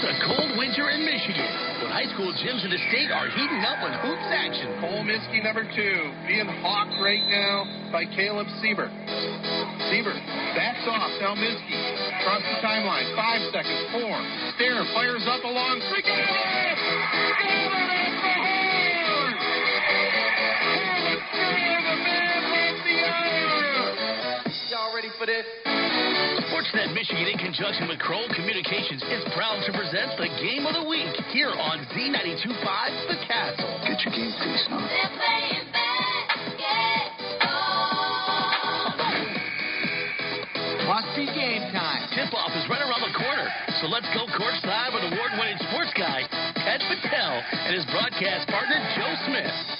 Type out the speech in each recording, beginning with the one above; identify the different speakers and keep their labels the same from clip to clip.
Speaker 1: It's a cold winter in Michigan, but high school gyms in the state are heating up with hoops action.
Speaker 2: Cole Miskey, number two, being hawked right now by Caleb Siebert. Siebert backs off. Now Miskey across the timeline. Five seconds. Four. Stair fires up along. Three.
Speaker 3: Y'all ready for this?
Speaker 1: Sportsnet Michigan, in conjunction with Kroll Communications, is proud to present the Game of the Week here on Z92.5 The Castle.
Speaker 4: Get your game face on.
Speaker 5: Must be game time.
Speaker 1: Tip-off is right around the corner, so let's go courtside with award-winning sports guy Ted Patel and his broadcast partner Joe Smith.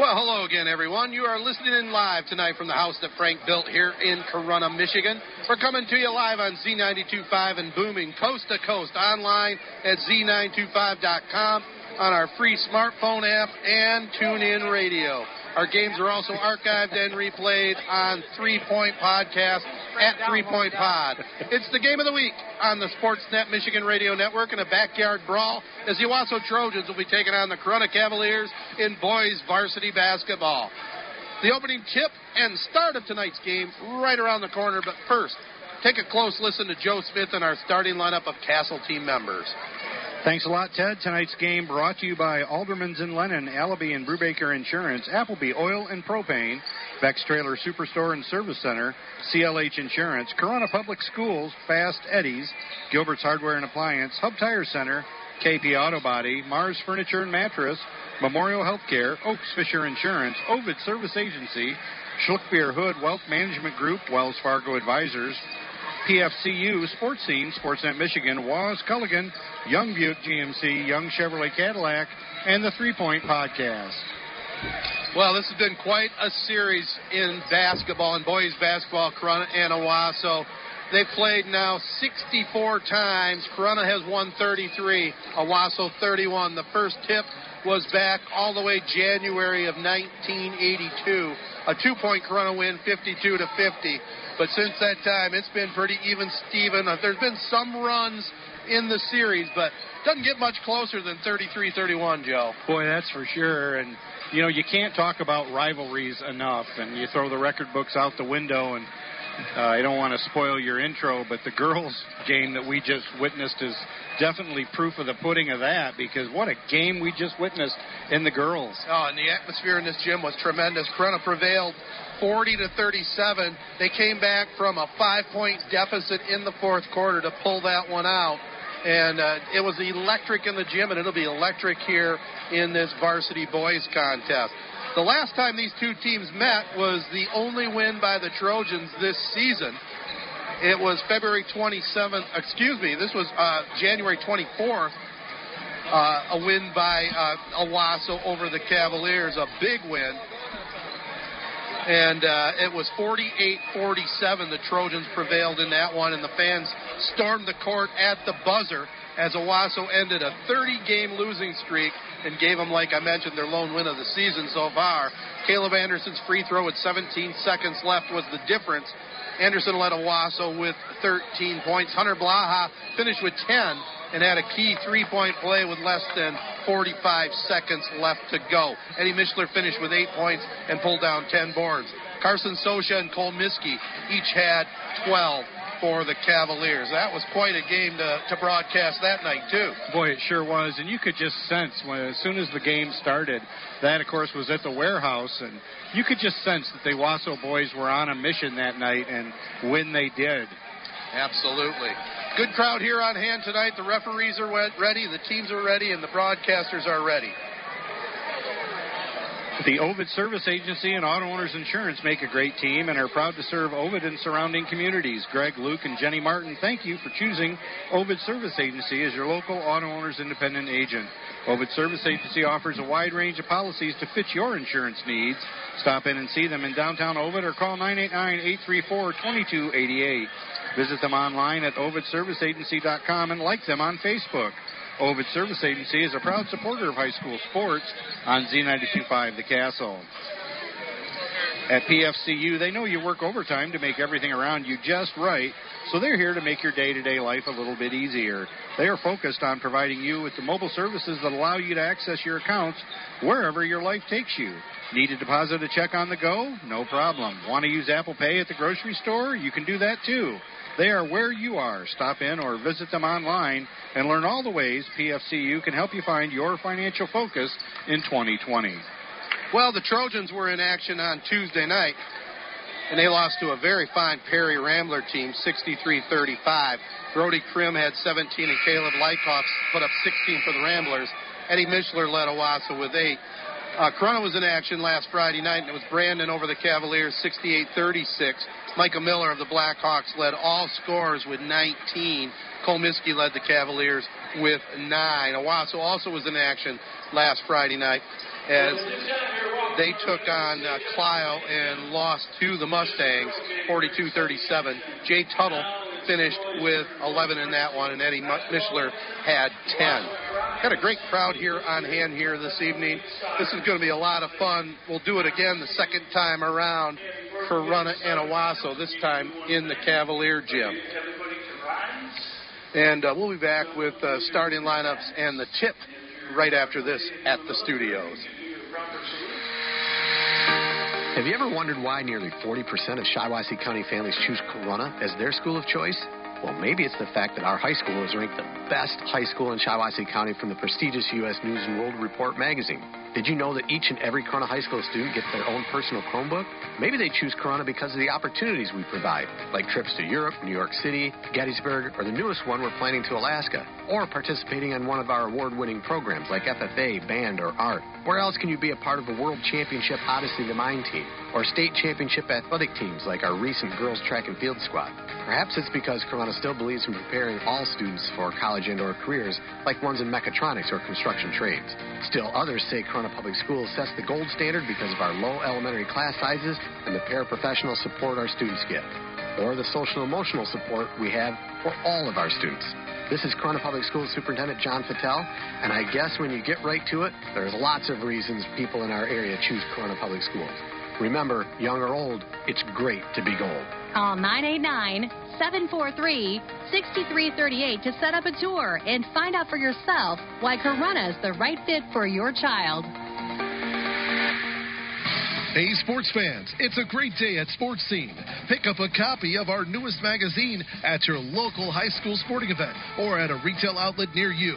Speaker 2: Well, hello again, everyone. You are listening in live tonight from the house that Frank built here in Corunna, Michigan. We're coming to you live on Z925 and booming coast to coast online at Z925.com on our free smartphone app and TuneIn Radio. Our games are also archived and replayed on Three Point Podcast at Three Point Pod. It's the game of the week on the Sportsnet Michigan Radio Network in a backyard brawl as the Owosso Trojans will be taking on the Corunna Cavaliers in boys varsity basketball. The opening tip and start of tonight's game right around the corner, but first, take a close listen to Joe Smith and our starting lineup of Castle team members.
Speaker 6: Thanks a lot, Ted. Tonight's game brought to you by Aldermans and Lennon, Allaby and Brubaker Insurance, Appleby Oil and Propane, Beck's Trailer Superstore and Service Center, CLH Insurance, Corunna Public Schools, Fast Eddie's, Gilbert's Hardware and Appliance, Hub Tire Center, KP Auto Body, Mars Furniture and Mattress, Memorial Healthcare, Oaks Fisher Insurance, Ovid Service Agency, Schluckbeer Hood Wealth Management Group, Wells Fargo Advisors, PFCU, Sports Scene, Sportsnet Michigan, Waz Culligan, Young Buick GMC, Young Chevrolet Cadillac, and the Three Point Podcast.
Speaker 2: Well, this has been quite a series in basketball and boys basketball, Corunna and Owosso. They've played now 64 times. Corunna has won 33, Owosso 31. The first tip was back all the way January of 1982. A two-point Corunna win, 52 to 50. But since that time, it's been pretty even Steven. Uh, There's been some runs in the series, but doesn't get much closer than 33-31, Joe.
Speaker 6: Boy, that's for sure. And, you know, you can't talk about rivalries enough. And you throw the record books out the window. And uh, I don't want to spoil your intro, but the girls' game that we just witnessed is definitely proof of the pudding of that because what a game we just witnessed in the girls.
Speaker 2: Oh, and the atmosphere in this gym was tremendous. Corunna prevailed 40 to 37. They came back from a five-point deficit in the fourth quarter to pull that one out. And uh, it was electric in the gym, and it'll be electric here in this varsity boys contest. The last time these two teams met was the only win by the Trojans this season. It was February 27th, excuse me, this was uh, January 24th. Uh, a win by uh, Owosso over the Cavaliers, a big win. And uh, it was 48 47. The Trojans prevailed in that one, and the fans stormed the court at the buzzer as Owosso ended a 30 game losing streak and gave them, like I mentioned, their lone win of the season so far. Caleb Anderson's free throw with 17 seconds left was the difference. Anderson led Owosso with 13 points. Hunter Blaha finished with 10 and had a key three point play with less than 45 seconds left to go. Eddie Mishler finished with eight points and pulled down 10 boards. Carson Sosha and Cole Miskey each had 12 for the Cavaliers. That was quite a game to, to broadcast that night, too.
Speaker 6: Boy, it sure was. And you could just sense when, as soon as the game started, that, of course, was at the warehouse. And you could just sense that the Wasso boys were on a mission that night, and when they did.
Speaker 2: Absolutely. Good crowd here on hand tonight. The referees are ready, the teams are ready, and the broadcasters are ready.
Speaker 6: The Ovid Service Agency and Auto Owners Insurance make a great team and are proud to serve Ovid and surrounding communities. Greg, Luke, and Jenny Martin, thank you for choosing Ovid Service Agency as your local auto owners independent agent. Ovid Service Agency offers a wide range of policies to fit your insurance needs. Stop in and see them in downtown Ovid or call 989-834-2288. Visit them online at ovidserviceagency.com and like them on Facebook. Ovid Service Agency is a proud supporter of high school sports on Z92.5 The Castle. At PFCU, they know you work overtime to make everything around you just right, so they're here to make your day to day life a little bit easier. They are focused on providing you with the mobile services that allow you to access your accounts wherever your life takes you. Need to deposit a check on the go? No problem. Want to use Apple Pay at the grocery store? You can do that too. They are where you are. Stop in or visit them online and learn all the ways PFCU can help you find your financial focus in 2020.
Speaker 2: Well, the Trojans were in action on Tuesday night, and they lost to a very fine Perry Rambler team, 63-35. Brody Krim had 17, and Caleb Lykoff put up 16 for the Ramblers. Eddie Mishler led Owosso with eight. Uh, Corunna was in action last Friday night, and it was Brandon over the Cavaliers, 68-36. Micah Miller of the Blackhawks led all scorers with 19. Cole led the Cavaliers with nine. Owosso also was in action last Friday night as they took on uh, Clio and lost to the Mustangs 42-37. Jay Tuttle finished with 11 in that one, and Eddie Mishler had 10. Got a great crowd here on hand here this evening. This is going to be a lot of fun. We'll do it again the second time around for Corunna and Owosso, this time in the Cavalier Gym. And uh, we'll be back with uh, starting lineups and the tip right after this at the studios.
Speaker 4: Have you ever wondered why nearly 40% of Shiawassee County families choose Corunna as their school of choice? Well, maybe it's the fact that our high school was ranked the best high school in Shiawassee County from the prestigious U.S. News and World Report magazine. Did you know that each and every Corunna High School student gets their own personal Chromebook? Maybe they choose Corunna because of the opportunities we provide, like trips to Europe, New York City, Gettysburg, or the newest one we're planning to Alaska, or participating in one of our award winning programs like FFA, band, or art. Where else can you be a part of the World Championship Odyssey of the Mind team, or state championship athletic teams like our recent girls track and field squad? Perhaps it's because Corunna still believes in preparing all students for college and or careers like ones in mechatronics or construction trades. Still others say Corunna Public Schools sets the gold standard because of our low elementary class sizes and the paraprofessional support our students get, or the social emotional support we have for all of our students. This is Corunna Public Schools Superintendent John Fattel, and I guess when you get right to it, there's lots of reasons people in our area choose Corona Public Schools. Remember, young or old, it's great to be gold.
Speaker 5: Call 989 743 6338 to set up a tour and find out for yourself why Corunna is the right fit for your child.
Speaker 7: Hey, sports fans, it's a great day at Sports Scene. Pick up a copy of our newest magazine at your local high school sporting event or at a retail outlet near you.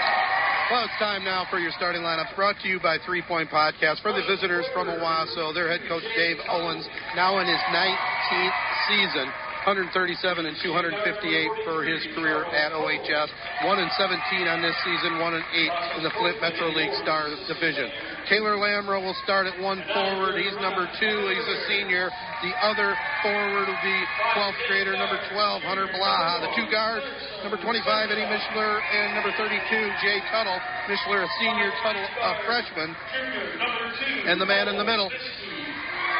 Speaker 2: Well, it's time now for your starting lineups brought to you by Three Point Podcast. For the visitors from Owosso, their head coach Dave Owens, now in his 19th season. 137 and 258 for his career at OHS. 1 and 17 on this season, 1 and 8 in the Flint Metro League Star Division. Taylor Lamro will start at one forward. He's number two. He's a senior. The other forward will be 12th grader, number 12, Hunter Blaha. The two guards, number 25, Eddie Mishler, and number 32, Jay Tuttle. Mishler, a senior, Tuttle, a freshman. And the man in the middle,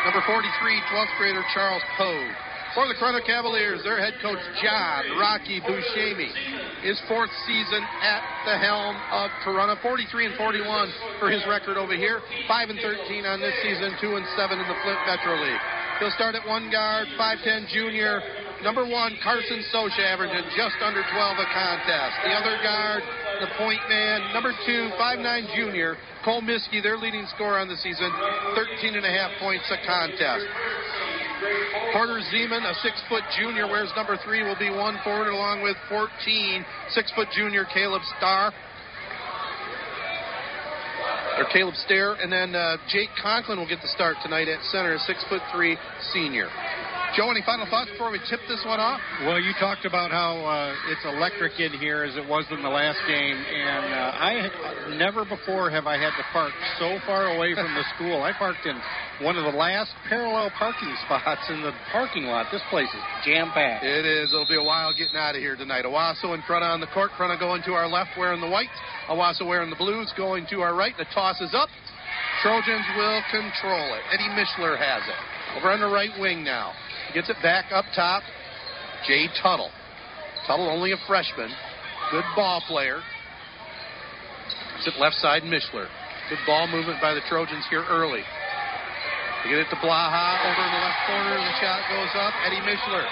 Speaker 2: number 43, 12th grader, Charles Poe. For the Corunna Cavaliers, their head coach John Rocky Buscemi, his fourth season at the helm of Corunna, 43 and 41 for his record over here, 5 and 13 on this season, 2 and 7 in the Flint Metro League. He'll start at one guard, 5'10 junior, number one, Carson Sosha, averaging just under 12 a contest. The other guard, the point man, number two, 5'9 junior, Cole Miskey, their leading scorer on the season, 13 and a half points a contest. Carter Zeman, a six foot junior, wears number three, will be one forward along with 14, six foot junior Caleb Starr. Or Caleb Stair, and then uh, Jake Conklin will get the start tonight at center, six foot three senior. Joe, any final thoughts before we tip this one off?
Speaker 6: Well, you talked about how uh, it's electric in here as it was in the last game, and uh, I never before have I had to park so far away from the school. I parked in one of the last parallel parking spots in the parking lot. This place is jam packed.
Speaker 2: It is. It'll be a while getting out of here tonight. Owosso in front on the court. Front going to our left, wearing the white. Owosso wearing the blues, going to our right. The toss is up. Trojans will control it. Eddie Mishler has it. Over on the right wing now. Gets it back up top. Jay Tuttle. Tuttle only a freshman. Good ball player. Gets it left side, Mishler. Good ball movement by the Trojans here early. They get it to Blaha over in the left corner. The shot goes up. Eddie Mishler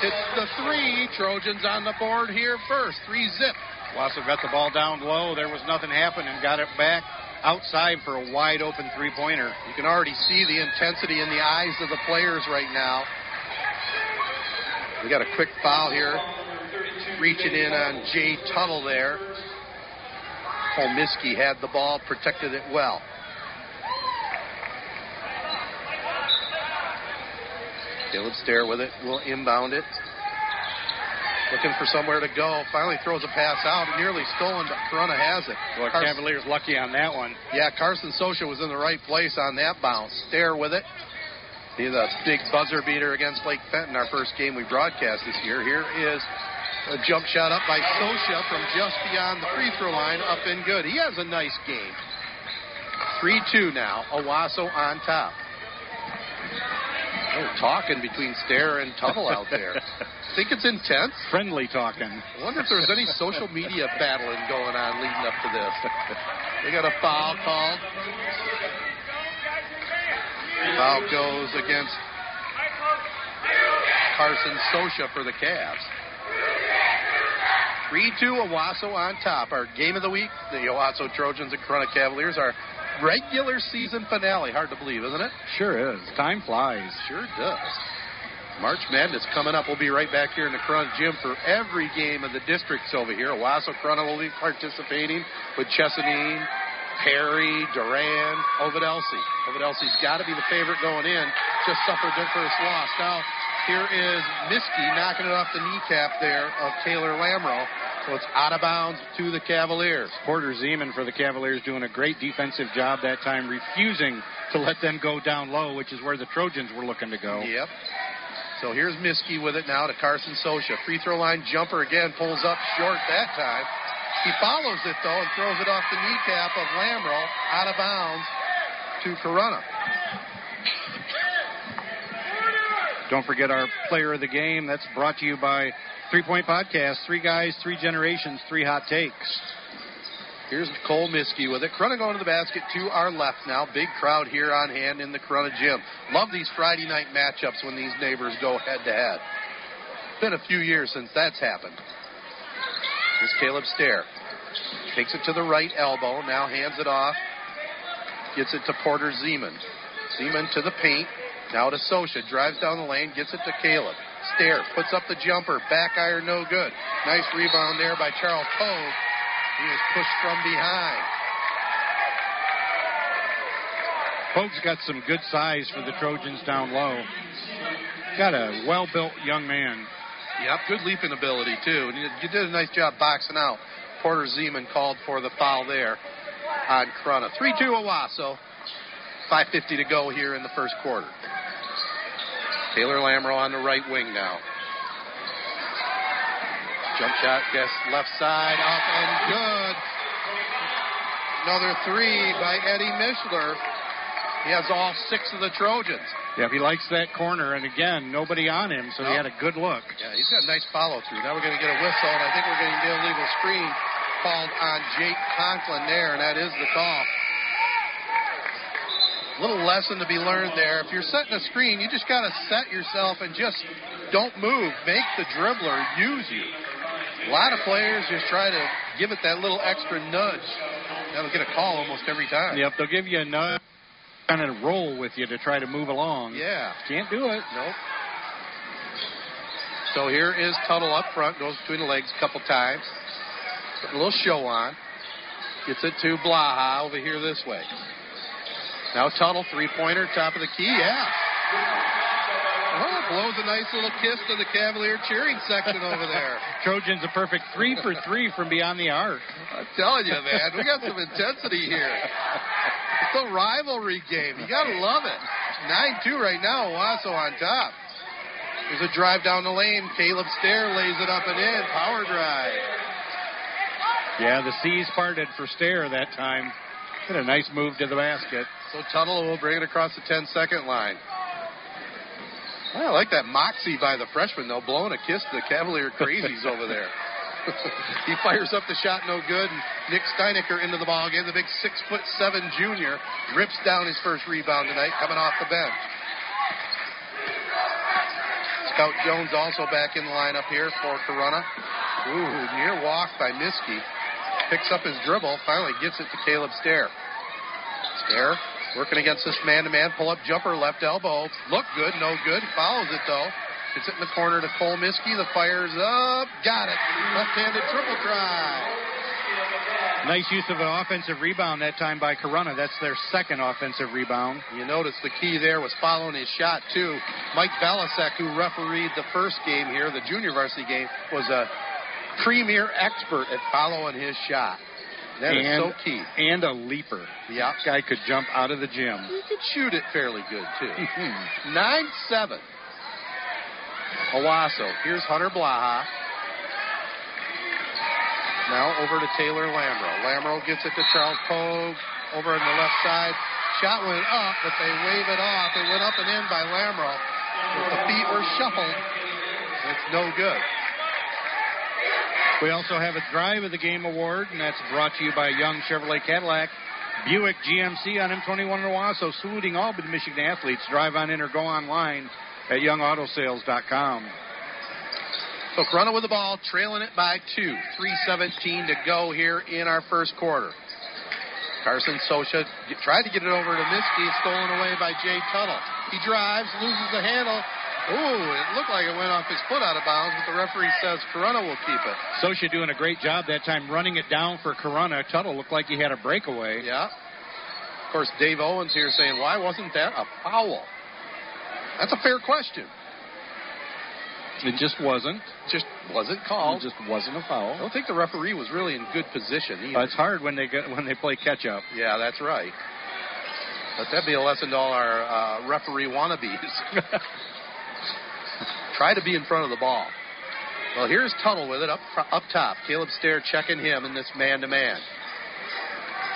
Speaker 2: hits the three. Trojans on the board here first. Three zip.
Speaker 6: Wasso got the ball down low. There was nothing happening. Got it back outside for a wide open three pointer.
Speaker 2: You can already see the intensity in the eyes of the players right now. We got a quick foul here. Reaching in on Jay Tuttle there. Cole Miskey had the ball, protected it well. Caleb Stair with it, will inbound it. Looking for somewhere to go. Finally throws a pass out. Nearly stolen, but Corunna has it.
Speaker 6: Well,
Speaker 2: Carson-
Speaker 6: Cavaliers lucky on that one.
Speaker 2: yeah, Carson Sosha was in the right place on that bounce. Stair with it. He's a big buzzer beater against Lake Fenton, our first game we broadcast this year. Here is a jump shot up by Sosha from just beyond the free throw line, up and good. He has a nice game. 3 2 now. Owosso on top. Oh, talking between Stair and Tuttle out there. Think it's intense?
Speaker 6: Friendly talking.
Speaker 2: I wonder if there's any social media battling going on leading up to this. They got a foul called. Foul goes against Carson Sosha for the Cavs. 3 2 Owosso on top. Our game of the week, the Owosso Trojans and Corunna Cavaliers, our regular season finale. Hard to believe, isn't it?
Speaker 6: Sure is. Time flies.
Speaker 2: Sure does. March Madness coming up. We'll be right back here in the Corunna Gym for every game of the districts over here. Owosso Corunna will be participating with Chesaning, Perry, Durand, Ovid-Elsie. Ovid-Elsie's got to be the favorite going in. Just suffered their first loss. Now, here is Miskey knocking it off the kneecap there of Taylor Lamro. So it's out of bounds to the Cavaliers.
Speaker 6: Porter Zeman for the Cavaliers doing a great defensive job that time, refusing to let them go down low, which is where the Trojans were looking to go.
Speaker 2: Yep. So here's Miskey with it now to Carson Sosha. Free throw line jumper again, pulls up short that time. He follows it though and throws it off the kneecap of Lamro, out of bounds to Corunna.
Speaker 6: Don't forget our player of the game. That's brought to you by Three Point Podcast. Three guys, three generations, three hot takes.
Speaker 2: Here's Cole Miskey with it. Corunna going to the basket to our left now. Big crowd here on hand in the Corunna gym. Love these Friday night matchups when these neighbors go head to head. Been a few years since that's happened. Here's Caleb Stair. Takes it to the right elbow. Now hands it off. Gets it to Porter Zeman. Zeman to the paint. Now to Sosha. Drives down the lane. Gets it to Caleb. Stair puts up the jumper. Back iron no good. Nice rebound there by Charles Pogue. He was pushed from behind.
Speaker 6: Pogue's got some good size for the Trojans down low. Got a well built young man.
Speaker 2: Yep, good leaping ability too. And you, you did a nice job boxing out. Porter Zeman called for the foul there on Corunna. 3-2 Owosso. 5.50 to go here in the first quarter. Taylor Lamro on the right wing now. Jump shot, guess left side, up and good. Another three by Eddie Mishler. He has all six of the Trojans.
Speaker 6: Yeah, he likes that corner, and again, nobody on him, so he had a good look.
Speaker 2: Yeah, he's got a nice follow through. Now we're going to get a whistle, and I think we're going to get a illegal screen called on Jake Conklin there, and that is the call. Little lesson to be learned there. If you're setting a screen, you just got to set yourself and just don't move. Make the dribbler use you. A lot of players just try to give it that little extra nudge. That'll get a call almost every time.
Speaker 6: Yep, they'll give you a nudge, kind of roll with you to try to move along.
Speaker 2: Yeah.
Speaker 6: Can't do it.
Speaker 2: Nope. So here is Tuttle up front, goes between the legs a couple times. Putting a little show on. Gets it to Blaha over here this way. Now Tuttle, three pointer, top of the key. Yeah. Oh, blows a nice little kiss to the Cavalier cheering section over there.
Speaker 6: Trojans a perfect three for three from beyond the arc.
Speaker 2: I'm telling you, man, we got some intensity here. It's a rivalry game. You gotta love it. Nine two right now. Owasso on top. There's a drive down the lane. Caleb Stair lays it up and in. Power drive.
Speaker 6: Yeah, the seas parted for Stair that time. Had a nice move to the basket.
Speaker 2: So Tuttle will bring it across the 10 second line. I like that moxie by the freshman, though, blowing a kiss to the Cavalier crazies over there. he fires up the shot, no good. Nick Steinecker into the ball game. The big six foot seven junior rips down his first rebound tonight, coming off the bench. Scout Jones also back in the lineup here for Corunna. Ooh, near walk by Miskey. Picks up his dribble, finally gets it to Caleb Stair. Stair working against this man-to-man pull-up jumper, left elbow. Look good, no good. Follows it though. Gets it in the corner to Cole Miskey. The fire's up. Got it. Left-handed triple try.
Speaker 6: Nice use of an offensive rebound that time by Corunna. That's their second offensive rebound.
Speaker 2: You notice the key there was following his shot too. Mike Balasek, who refereed the first game here, the junior varsity game, was a premier expert at following his shot. That is
Speaker 6: and,
Speaker 2: so key.
Speaker 6: And a leaper.
Speaker 2: Yeah.
Speaker 6: Guy could jump out of the gym.
Speaker 2: He could shoot it fairly good too. Nine seven. Owosso. Here's Hunter Blaha. Now over to Taylor Lamro. Lamro gets it to Charles Pogue over on the left side. Shot went up, but they wave it off. It went up and in by Lamro. The feet were shuffled. It's no good.
Speaker 6: We also have a Drive of the Game award, and that's brought to you by Young Chevrolet Cadillac. Buick GMC on M21 in Owosso, saluting all but Michigan athletes. Drive on in or go online at youngautosales.com.
Speaker 2: So Corunna with the ball, trailing it by two. 3.17 to go here in our first quarter. Carson Sosha tried to get it over to Miskey, stolen away by Jay Tuttle. He drives, loses the handle. Ooh, it looked like it went off his foot out of bounds, but the referee says Corunna will keep it.
Speaker 6: Sosha doing a great job that time running it down for Corunna. Tuttle looked like he had a breakaway.
Speaker 2: Yeah. Of course, Dave Owens here saying, why wasn't that a foul? That's a fair question.
Speaker 6: It just wasn't.
Speaker 2: Just wasn't called.
Speaker 6: It just wasn't a foul.
Speaker 2: I don't think the referee was really in good position either.
Speaker 6: Uh, it's hard when they get when they play catch up.
Speaker 2: Yeah, that's right. But that'd be a lesson to all our uh, referee wannabes. Try to be in front of the ball. Well, here's Tuttle with it up up top. Caleb Stair checking him in this man-to-man.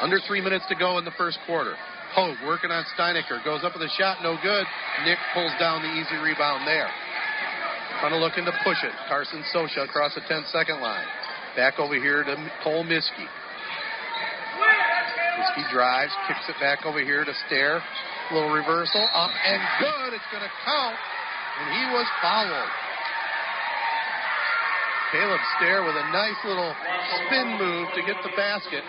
Speaker 2: Under three minutes to go in the first quarter. Pogue working on Steinecker. Goes up with a shot, no good. Nick pulls down the easy rebound there. Kind of looking to push it. Carson Sosha across the 10 second line. Back over here to Cole Miskey. Miskey drives, kicks it back over here to Stair. Little reversal, up and good. It's going to count. And he was fouled. Caleb Stair with a nice little spin move to get the basket.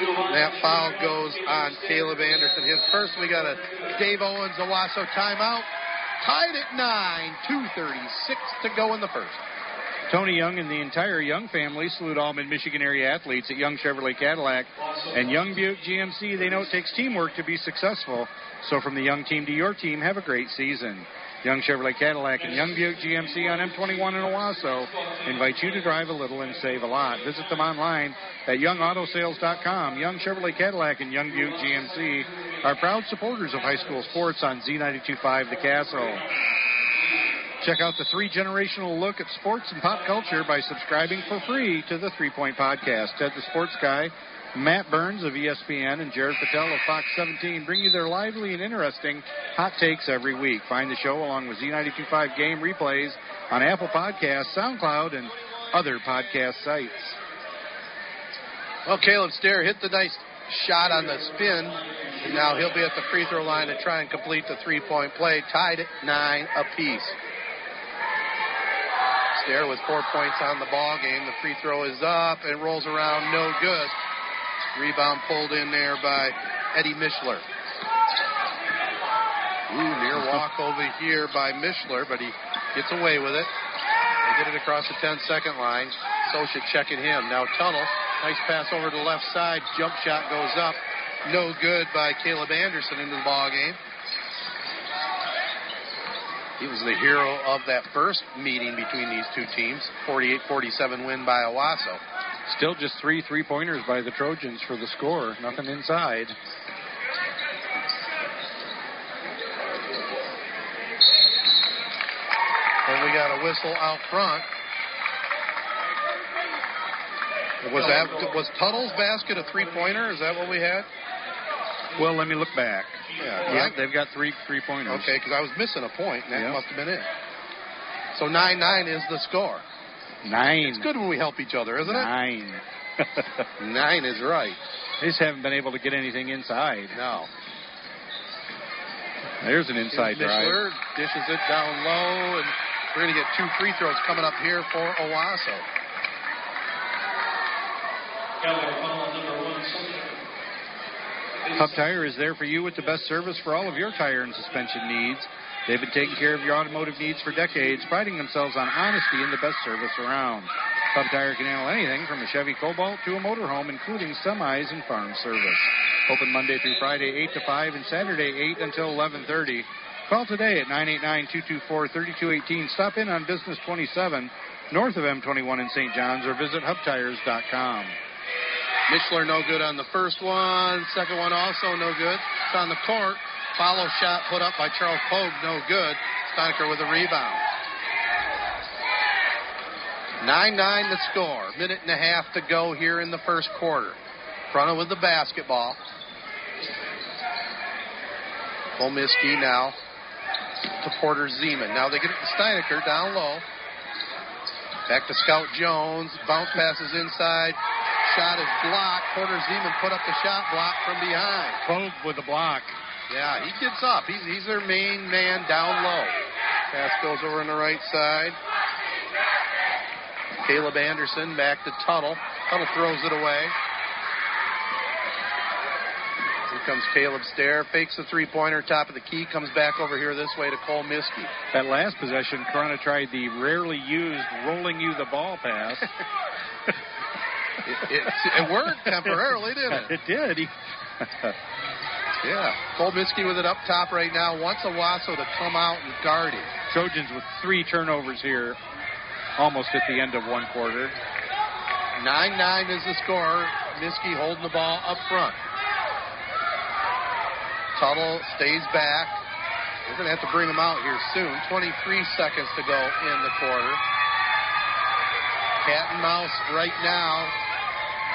Speaker 2: That foul goes on Caleb Anderson. His first, we got a Dave Owens Owosso timeout. Tied at nine, 2.36 to go in the first.
Speaker 6: Tony Young and the entire Young family salute all mid Michigan area athletes at Young Chevrolet Cadillac and Young Buick GMC. They know it takes teamwork to be successful. So from the Young team to your team, have a great season. Young Chevrolet Cadillac and Young Buick GMC on M21 in Owosso invite you to drive a little and save a lot. Visit them online at youngautosales.com. Young Chevrolet Cadillac and Young Buick GMC are proud supporters of high school sports on Z925 The Castle. Check out the three generational look at sports and pop culture by subscribing for free to the Three Point Podcast. Ted the Sports Guy, Matt Burns of ESPN, and Jared Patel of Fox 17 bring you their lively and interesting hot takes every week. Find the show along with Z925 game replays on Apple Podcasts, SoundCloud, and other podcast sites.
Speaker 2: Well, Caleb Stair hit the nice shot on the spin. And now he'll be at the free throw line to try and complete the three point play, tied at nine apiece. Stair with four points on the ball game. The free throw is up and rolls around, no good. Rebound pulled in there by Eddie Mishler. Ooh, near walk over here by Mishler, but he gets away with it. They get it across the 10 second line. Sosha checking him. Now Tunnel. Nice pass over to the left side. Jump shot goes up. No good by Caleb Anderson into the ball game. He was the hero of that first meeting between these two teams. 48-47 win by Owosso.
Speaker 6: Still just three three pointers by the Trojans for the score. Nothing inside.
Speaker 2: And we got a whistle out front. Was that was Tuttle's basket a three pointer? Is that what we had?
Speaker 6: Well, let me look back.
Speaker 2: Yeah,
Speaker 6: Yeah, they've got three three pointers.
Speaker 2: Okay, because I was missing a point, and that
Speaker 6: Yeah.
Speaker 2: must have been it. So nine nine is the score.
Speaker 6: Nine.
Speaker 2: It's good when we help each other, isn't
Speaker 6: Nine.
Speaker 2: it? Nine Nine is right.
Speaker 6: they just haven't been able to get anything inside.
Speaker 2: No.
Speaker 6: There's an inside
Speaker 2: Here's
Speaker 6: drive.
Speaker 2: Mishler dishes it down low, and we're going to get two free throws coming up here for Owosso.
Speaker 6: Hub Tire is there for you with the best service for all of your tire and suspension needs. They've been taking care of your automotive needs for decades, priding themselves on honesty and the best service around. Hub Tire can handle anything from a Chevy Cobalt to a motorhome, including semis and farm service. Open Monday through Friday, 8 to 5, and Saturday, 8 until 11:30. Call today at 989-224-3218. Stop in on Business 27, north of M21 in St. John's, or visit hubtires.com.
Speaker 2: Mishler no good on the first one. Second one also no good. It's on the court. Follow shot put up by Charles Pogue, no good. Steinecker with a rebound. 9-9 the score. Minute and a half to go here in the first quarter. Front with the basketball. Olmiski now to Porter Zeman. Now they get it to Steinecker down low. Back to Scout Jones. Bounce passes inside. Shot is blocked. Porter Zeman put up the shot block from behind.
Speaker 6: Pogue with the block.
Speaker 2: Yeah, he gets up. He's, he's their main man down low. Pass goes over on the right side. Caleb Anderson back to Tuttle. Tuttle throws it away. Here comes Caleb Stair. Fakes the three pointer, top of the key. Comes back over here this way to Cole Miskey.
Speaker 6: That last possession, Corunna tried the rarely used rolling you the ball pass.
Speaker 2: It, it, it worked temporarily, didn't it?
Speaker 6: it did. He,
Speaker 2: Yeah. Cole Miskey with it up top right now. Wants Owosso to come out and guard him.
Speaker 6: Trojans with three turnovers here, almost at the end of one quarter.
Speaker 2: 9-9 is the score. Miskey holding the ball up front. Tuttle stays back. We're going to have to bring him out here soon. 23 seconds to go in the quarter. Cat and mouse right now.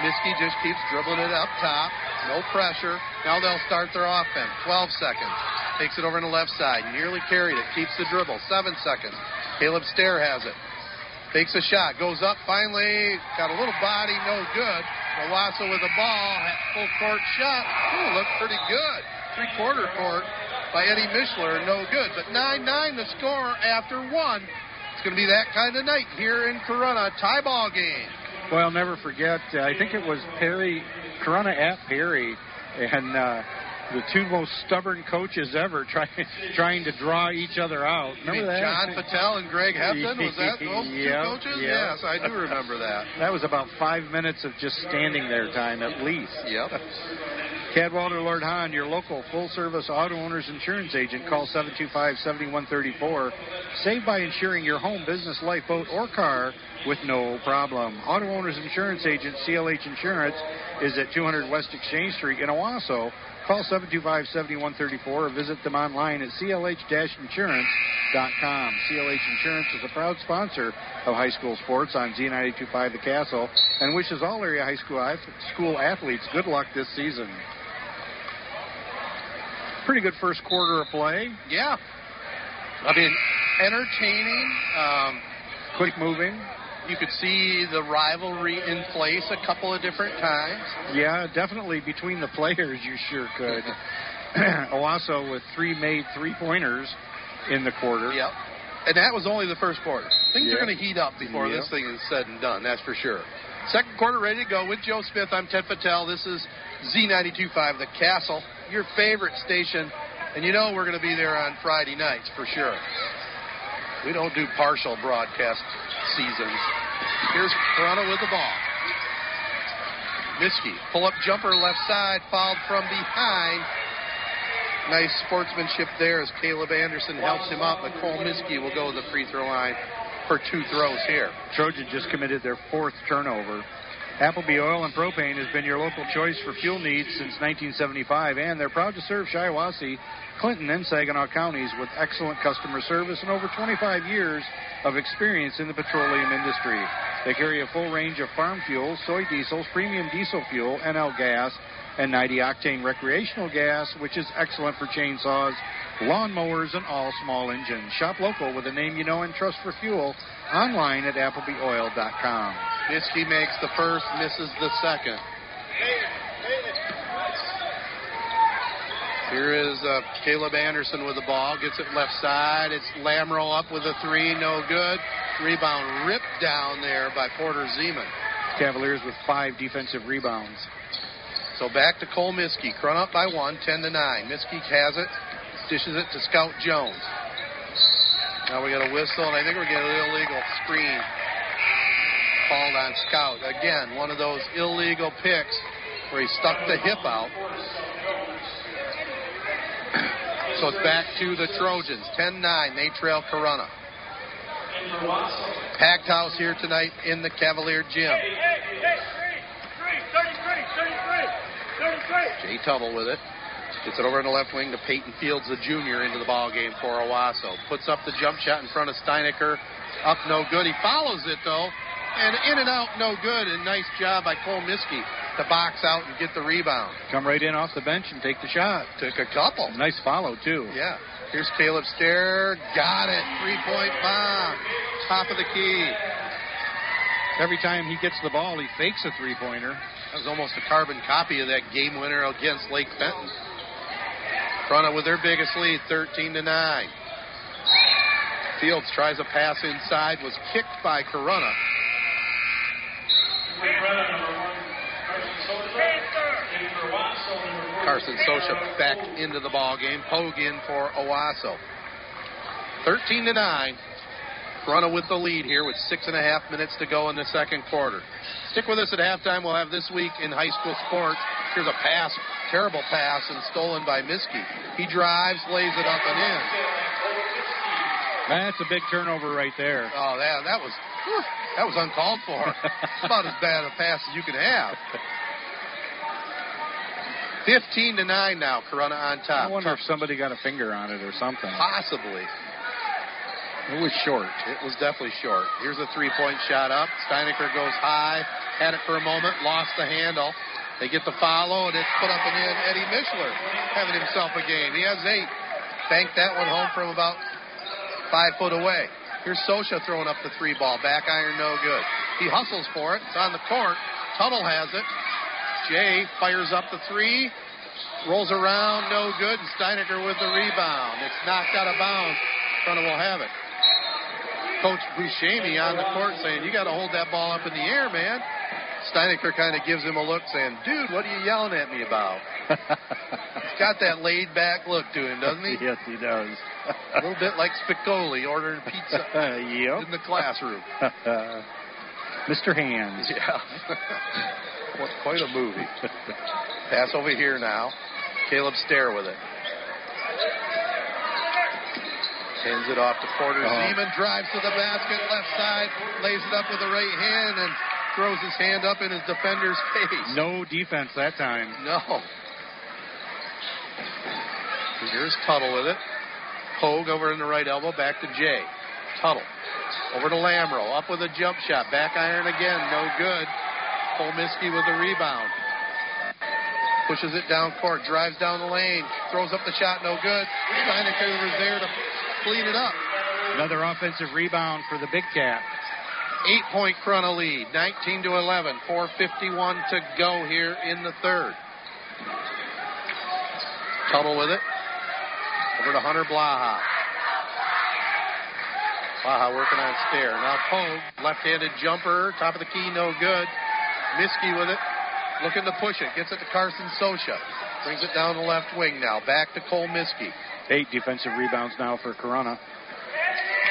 Speaker 2: Miskey just keeps dribbling it up top. No pressure. Now they'll start their offense. 12 seconds. Takes it over on the left side. Nearly carried it. Keeps the dribble. Seven seconds. Caleb Stair has it. Takes a shot. Goes up. Finally got a little body. No good. Owosso with the ball. Full court shot. Ooh, looked pretty good. Three quarter court by Eddie Mishler. No good. But 9 9 the score after one. It's going to be that kind of night here in Corunna. Tie ball game.
Speaker 6: Well, I'll never forget. Uh, I think it was Perry, Corunna at Perry, and uh, the two most stubborn coaches ever trying trying to draw each other out. Remember that?
Speaker 2: John Patel and Greg Hepton? Was that those two coaches?
Speaker 6: yep.
Speaker 2: Yes, I do remember that.
Speaker 6: That was about five minutes of just standing there time at least.
Speaker 2: Yep.
Speaker 6: Cadwalder Lord Hahn, your local full service auto owner's insurance agent. Call 725 7134. Save by insuring your home, business, life, boat, or car with no problem. Auto Owners Insurance Agent, CLH Insurance, is at 200 West Exchange Street in Owosso. Call 725 7134 or visit them online at clh-insurance.com. CLH Insurance is a proud sponsor of high school sports on Z925 The Castle and wishes all area high school, school athletes good luck this season. Pretty good first quarter of play.
Speaker 2: Yeah. I mean, entertaining. Um,
Speaker 6: Quick moving.
Speaker 2: you could see the rivalry in place a couple of different times.
Speaker 6: Yeah, definitely between the players, you sure could. Owosso with three made three pointers in the quarter.
Speaker 2: Yep. And that was only the first quarter. Things
Speaker 6: Yep.
Speaker 2: are going to heat up before
Speaker 6: Yep.
Speaker 2: this thing is said and done, that's for sure. Second quarter ready to go with Joe Smith. I'm Ted Patel. This is Z92.5, The Castle, your favorite station. And you know we're going to be there on Friday nights for sure. We don't do partial broadcast seasons. Here's Toronto with the ball. Miskey, pull up jumper left side, fouled from behind. Nice sportsmanship there as Caleb Anderson helps him out, but Cole Miskey will go to the free throw line for two throws here.
Speaker 6: Trojan just committed their fourth turnover. Appleby Oil and Propane has been your local choice for fuel needs since 1975, and they're proud to serve Shiawassee, Clinton, and Saginaw counties with excellent customer service and over 25 years of experience in the petroleum industry. They carry a full range of farm fuels, soy diesels, premium diesel fuel, NL gas, and 90 octane recreational gas, which is excellent for chainsaws, lawnmowers, and all small engines. Shop local with a name you know and trust for fuel online at applebyoil.com.
Speaker 2: Miskey makes the first, misses the second. Here is uh, Caleb Anderson with the ball. Gets it left side. It's Lamro up with a three. No good. Rebound ripped down there by Porter Zeman.
Speaker 6: Cavaliers with five defensive rebounds.
Speaker 2: So back to Cole Miskey. Crun up by one, 10 to 9. Miskey has it. Dishes it to Scout Jones. Now we got a whistle, and I think we're getting an illegal screen called on Scout. Again, one of those illegal picks where he stuck the hip out. So it's back to the Trojans. 10 9. They trail Corunna. Packed house here tonight in the Cavalier gym. Jay Tuttle with it. Gets it over in the left wing to Peyton Fields, the junior, into the ball game for Owosso. Puts up the jump shot in front of Steinecker. Up no good. He follows it though. And in and out, no good. And nice job by Cole Miskey to box out and get the rebound.
Speaker 6: Come right in off the bench and take the shot.
Speaker 2: Took a couple.
Speaker 6: Nice follow, too.
Speaker 2: Yeah. Here's Caleb Stair. Got it. Three point bomb. Top of the key.
Speaker 6: Every time he gets the ball, he fakes a three pointer.
Speaker 2: That was almost a carbon copy of that game winner against Lake Fenton. Corunna with their biggest lead, 13 to 9. Fields tries a pass inside, was kicked by Corunna. Carson Sosha back into the ball game. Pogue for Owosso. 13 to 9. Corunna with the lead here with six and a half minutes to go in the second quarter. Stick with us at halftime. We'll have this week in high school sports. Here's a pass, terrible pass, and stolen by Miskey. He drives, lays it up and in.
Speaker 6: That's a big turnover right there.
Speaker 2: Oh, that that was whew, that was uncalled for. it's About as bad a pass as you can have. 15 to 9 now, Corunna on top.
Speaker 6: I wonder if somebody got a finger on it or something.
Speaker 2: Possibly.
Speaker 6: It was short.
Speaker 2: It was definitely short. Here's a three point shot up. Steinecker goes high, had it for a moment, lost the handle. They get the follow, and it's put up and in. Eddie Mishler having himself a game. He has eight. Banked that one home from about five foot away. Here's Sosha throwing up the three ball. Back iron, no good. He hustles for it. It's on the court. Tuttle has it. Jay fires up the three. Rolls around, no good. And Steinecker with the rebound. It's knocked out of bounds. Corunna will have it. Coach Buscemi on the court saying, You got to hold that ball up in the air, man. Steinecker kind of gives him a look saying, Dude, what are you yelling at me about? He's got that laid back look to him, doesn't he?
Speaker 6: yes, he does.
Speaker 2: a little bit like Spicoli ordering pizza
Speaker 6: yep.
Speaker 2: in the classroom.
Speaker 6: Mr. Hands.
Speaker 2: Yeah. what, quite a movie. Pass over here now. Caleb Stair with it. Hands it off to Porter
Speaker 6: Oh.
Speaker 2: Zeman. Drives to the basket, left side, lays it up with the right hand, and throws his hand up in his defender's face.
Speaker 6: No defense that time.
Speaker 2: No. Here's Tuttle with it. Pogue over in the right elbow, back to Jay. Tuttle. Over to Lamro. Up with a jump shot. Back iron again. No good. Cole Miskey with the rebound. Pushes it down court. Drives down the lane. Throws up the shot. No good. Steinecker was there to clean it up.
Speaker 6: Another offensive rebound for the Big Cat.
Speaker 2: Eight point Corunna lead. 19 to 11. 4.51 to go here in the third. Tuttle with it. Over to Hunter Blaha. Blaha working on Stair. Now Pogue, left-handed jumper, top of the key, no good. Miskey with it, looking to push it. Gets it to Carson Sosha. Brings it down the left wing now. Back to Cole Miskey.
Speaker 6: Eight defensive rebounds now for Corunna.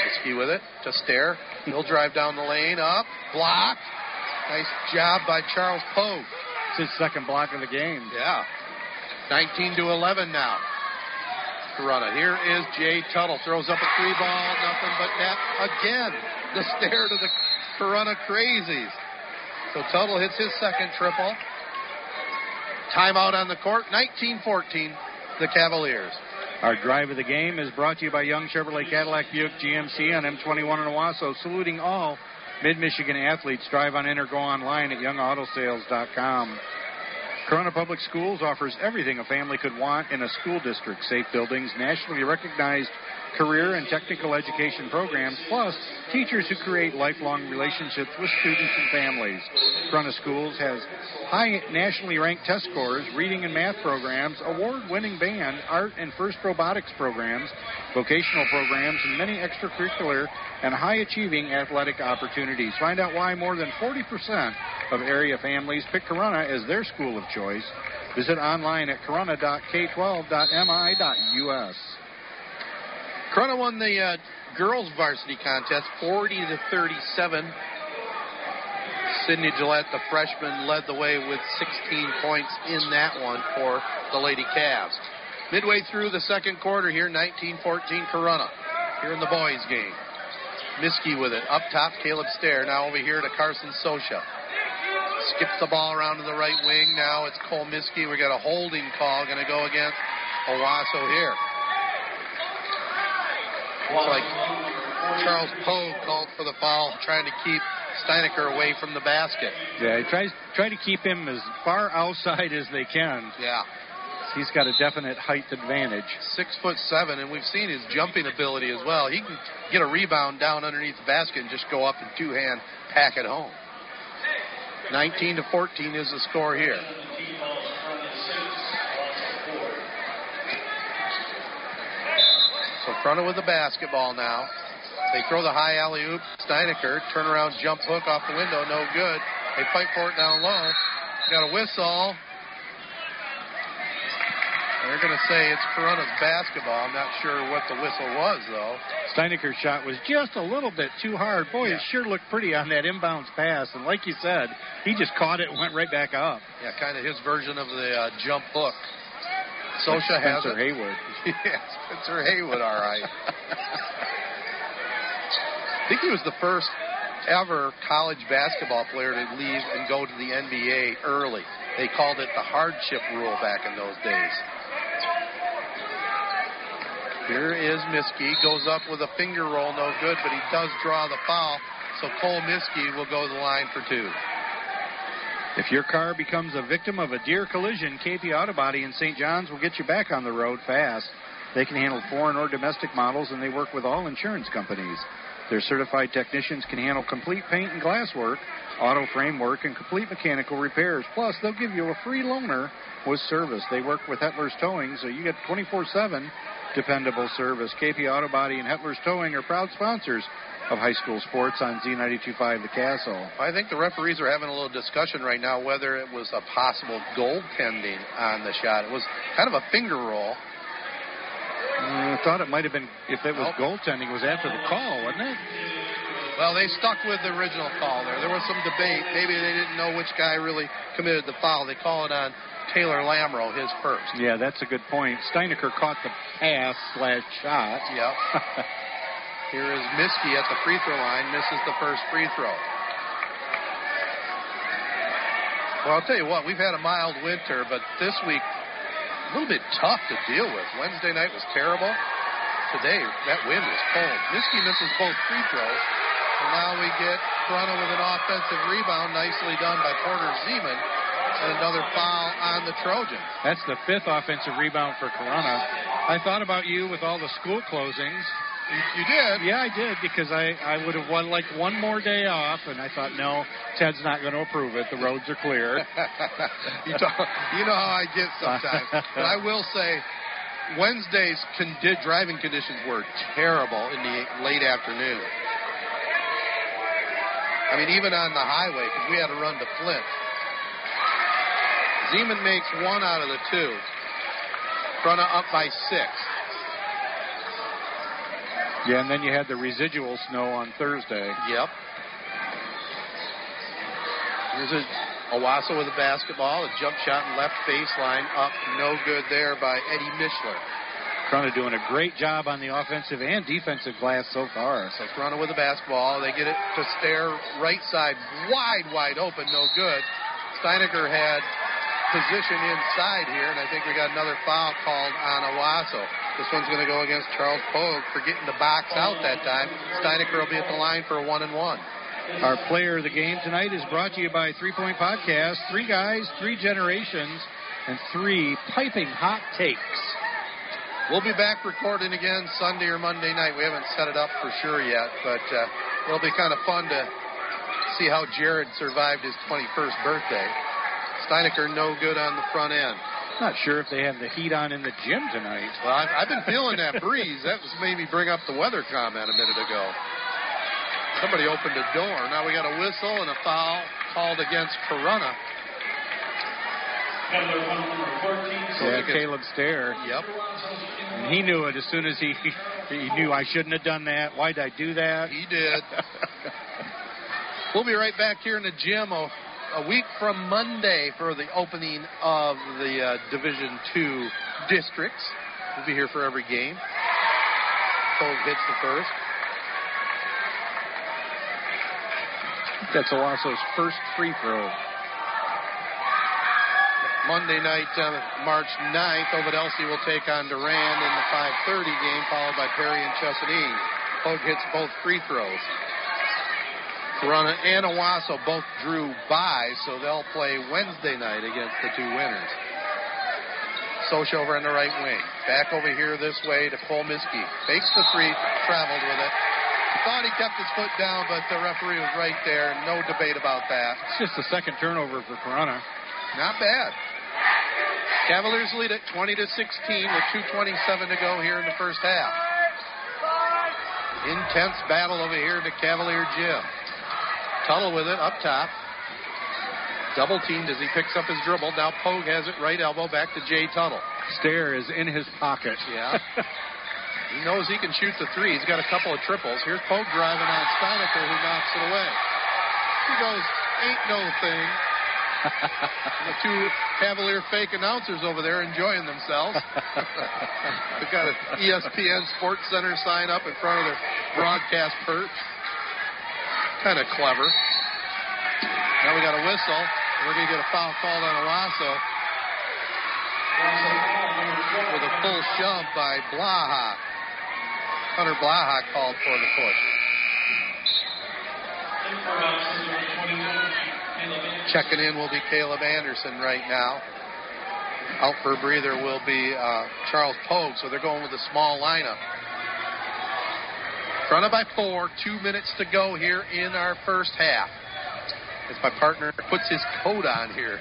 Speaker 2: Miskey with it to Stair. He'll drive down the lane, up, block. Nice job by Charles Pogue.
Speaker 6: It's his second block of the game.
Speaker 2: Yeah. 19 to 11 now. Corunna. Here is Jay Tuttle. Throws up a three ball, nothing but net. Again, the stare to the Corunna crazies. So Tuttle hits his second triple. Timeout on the court, 19-14, the Cavaliers.
Speaker 6: Our drive of the game is brought to you by Young Chevrolet Cadillac Buick GMC on M21 in Owosso, saluting all Mid Michigan athletes. Drive on in or go online at youngautosales.com. Corunna Public Schools offers everything a family could want in a school district safe buildings, nationally recognized career and technical education programs, plus teachers who create lifelong relationships with students and families. Corunna Schools has high nationally ranked test scores, reading and math programs, award winning band, art and FIRST robotics programs, vocational programs, and many extracurricular and high achieving athletic opportunities. Find out why more than 40% of area families pick Corunna as their school of choice. Visit online at corunna.k12.mi.us.
Speaker 2: Corunna won the uh, girls varsity contest 40 to 37. Sydney Gillette, the freshman, led the way with 16 points in that one for the Lady Cavs. Midway through the second quarter here, 19-14 Corunna. Here in the boys game. Miskey with it. Up top, Caleb Stair. Now over here to Carson Sosha. Skips the ball around to the right wing. Now it's Cole Miskey. We got a holding call going to go against Owosso here. Like Charles Poe called for the foul, trying to keep Steinecker away from the basket.
Speaker 6: Yeah, he tries try to keep him as far outside as they can.
Speaker 2: Yeah.
Speaker 6: He's got a definite height advantage.
Speaker 2: Six foot seven, and we've seen his jumping ability as well. He can get a rebound down underneath the basket and just go up and two hand pack it home. 19 to 14 is the score here. So Corunna with the basketball now. They throw the high alley oop. Steinecker, turnaround jump hook off the window, no good. They fight for it down low. Got a whistle. They're going to say it's Corunna's basketball. I'm not sure what the whistle was, though.
Speaker 6: Steinecker's shot was just a little bit too hard. Boy,
Speaker 2: Yeah.
Speaker 6: it sure looked pretty on that inbounds pass. And like you said, he just caught it and went right back up.
Speaker 2: Yeah, kind of his version of the uh, jump hook. Sosha has
Speaker 6: Spencer. Haywood.
Speaker 2: yeah, Spencer Haywood, all right. I think he was the first ever college basketball player to leave and go to the NBA early. They called it the hardship rule back in those days. Here is Miskey. Goes up with a finger roll, no good, but he does draw the foul. So Cole Miskey will go to the line for two.
Speaker 6: If your car becomes a victim of a deer collision, KP Auto Body in St. John's will get you back on the road fast. They can handle foreign or domestic models, and they work with all insurance companies. Their certified technicians can handle complete paint and glass work, auto framework, and complete mechanical repairs. Plus, they'll give you a free loaner with service. They work with Hetler's Towing, so you get 24 7 dependable service. KP Auto Body and Hetler's Towing are proud sponsors of high school sports on Z925 The Castle.
Speaker 2: I think the referees are having a little discussion right now whether it was a possible goaltending on the shot. It was kind of a finger roll.
Speaker 6: Mm, I thought it might have been, if it was
Speaker 2: Nope.
Speaker 6: goaltending, it was after the call, wasn't it?
Speaker 2: Well, they stuck with the original call there. There was some debate. Maybe they didn't know which guy really committed the foul. They call it on Taylor Lamro, his first.
Speaker 6: Yeah, that's a good point. Steinecker caught the pass slash shot.
Speaker 2: Yep. Here is Miskey at the free throw line, misses the first free throw. Well, I'll tell you what, we've had a mild winter, but this week, a little bit tough to deal with. Wednesday night was terrible. Today, that wind was cold. Miskey misses both free throws. And now we get Corunna with an offensive rebound, nicely done by Porter Zeman, and another foul on the Trojans.
Speaker 6: That's the fifth offensive rebound for Corunna. I thought about you with all the school closings.
Speaker 2: You, you did.
Speaker 6: Yeah, I did because I, I would have won like one more day off, and I thought, no, Ted's not going to approve it. The roads are clear.
Speaker 2: you, talk, you know how I get sometimes. but I will say, Wednesday's condi- driving conditions were terrible in the late afternoon. I mean, even on the highway, because we had to run to Flint. Zeman makes one out of the two. Corunna up by six.
Speaker 6: Yeah, and then you had the residual snow on Thursday.
Speaker 2: Yep. Here's a Owosso with a basketball, a jump shot in left baseline, up, no good there by Eddie Mishler.
Speaker 6: Corunna doing a great job on the offensive and defensive glass so far.
Speaker 2: So Corunna with the basketball. They get it to Stair right side, wide, wide open, no good. Steinecker had position inside here, and I think we got another foul called on Owosso. This one's going to go against Charles Pogue for getting the box out that time. Steinecker will be at the line for a one and one.
Speaker 6: Our player of the game tonight is brought to you by Three Point Podcast. Three guys, three generations, and three piping hot takes.
Speaker 2: We'll be back recording again Sunday or Monday night. We haven't set it up for sure yet, but uh, it'll be kind of fun to see how Jared survived his 21st birthday. Steinecker no good on the front end.
Speaker 6: Not sure if they have the heat on in the gym tonight.
Speaker 2: Well, I've, I've been feeling that breeze. That was made me bring up the weather comment a minute ago. Somebody opened a door. Now we got a whistle and a foul called against Corunna.
Speaker 6: So yeah, Caleb Stair.
Speaker 2: Yep.
Speaker 6: And he knew it as soon as he he knew I shouldn't have done that. Why did I do that?
Speaker 2: He did. we'll be right back here in the gym oh, a, week from Monday for the opening of the uh, Division Two districts. We'll be here for every game. Pogue hits the first.
Speaker 6: That's Owosso's first free throw.
Speaker 2: Monday night, uh, March 9th, Ovid-Elsie will take on Durand in the 5:30 game, followed by Perry and Chesaning. Pogue hits both free throws. Corunna and Owosso both drew by, so they'll play Wednesday night against the two winners. Socha over on the right wing. Back over here this way to Polmiski. Fakes the three, traveled with it. Thought he kept his foot down, but the referee was right there. No debate about that.
Speaker 6: It's just the second turnover for Corunna.
Speaker 2: Not bad. Cavaliers lead at 20 to 16 with 2:27 to go here in the first half. Intense battle over here in the Cavalier gym. Tuttle with it up top. Double teamed as he picks up his dribble. Now Pogue has it right elbow back to Jay Tuttle.
Speaker 6: Stair is in his pocket.
Speaker 2: Yeah. he knows he can shoot the three. He's got a couple of triples. Here's Pogue driving on Steinecker who knocks it away. He goes, ain't no thing. the two Cavalier fake announcers over there enjoying themselves. They've got an ESPN Sports Center sign up in front of their broadcast perch. Kind of clever. Now we got a whistle. We're going to get a foul called on Owosso with a full shove by Blaha. Hunter Blaha called for the push. Checking in will be Caleb Anderson right now. Out for a breather will be uh, Charles Pogue, so they're going with a small lineup. Front by four, two minutes to go here in our first half. As my partner puts his coat on here,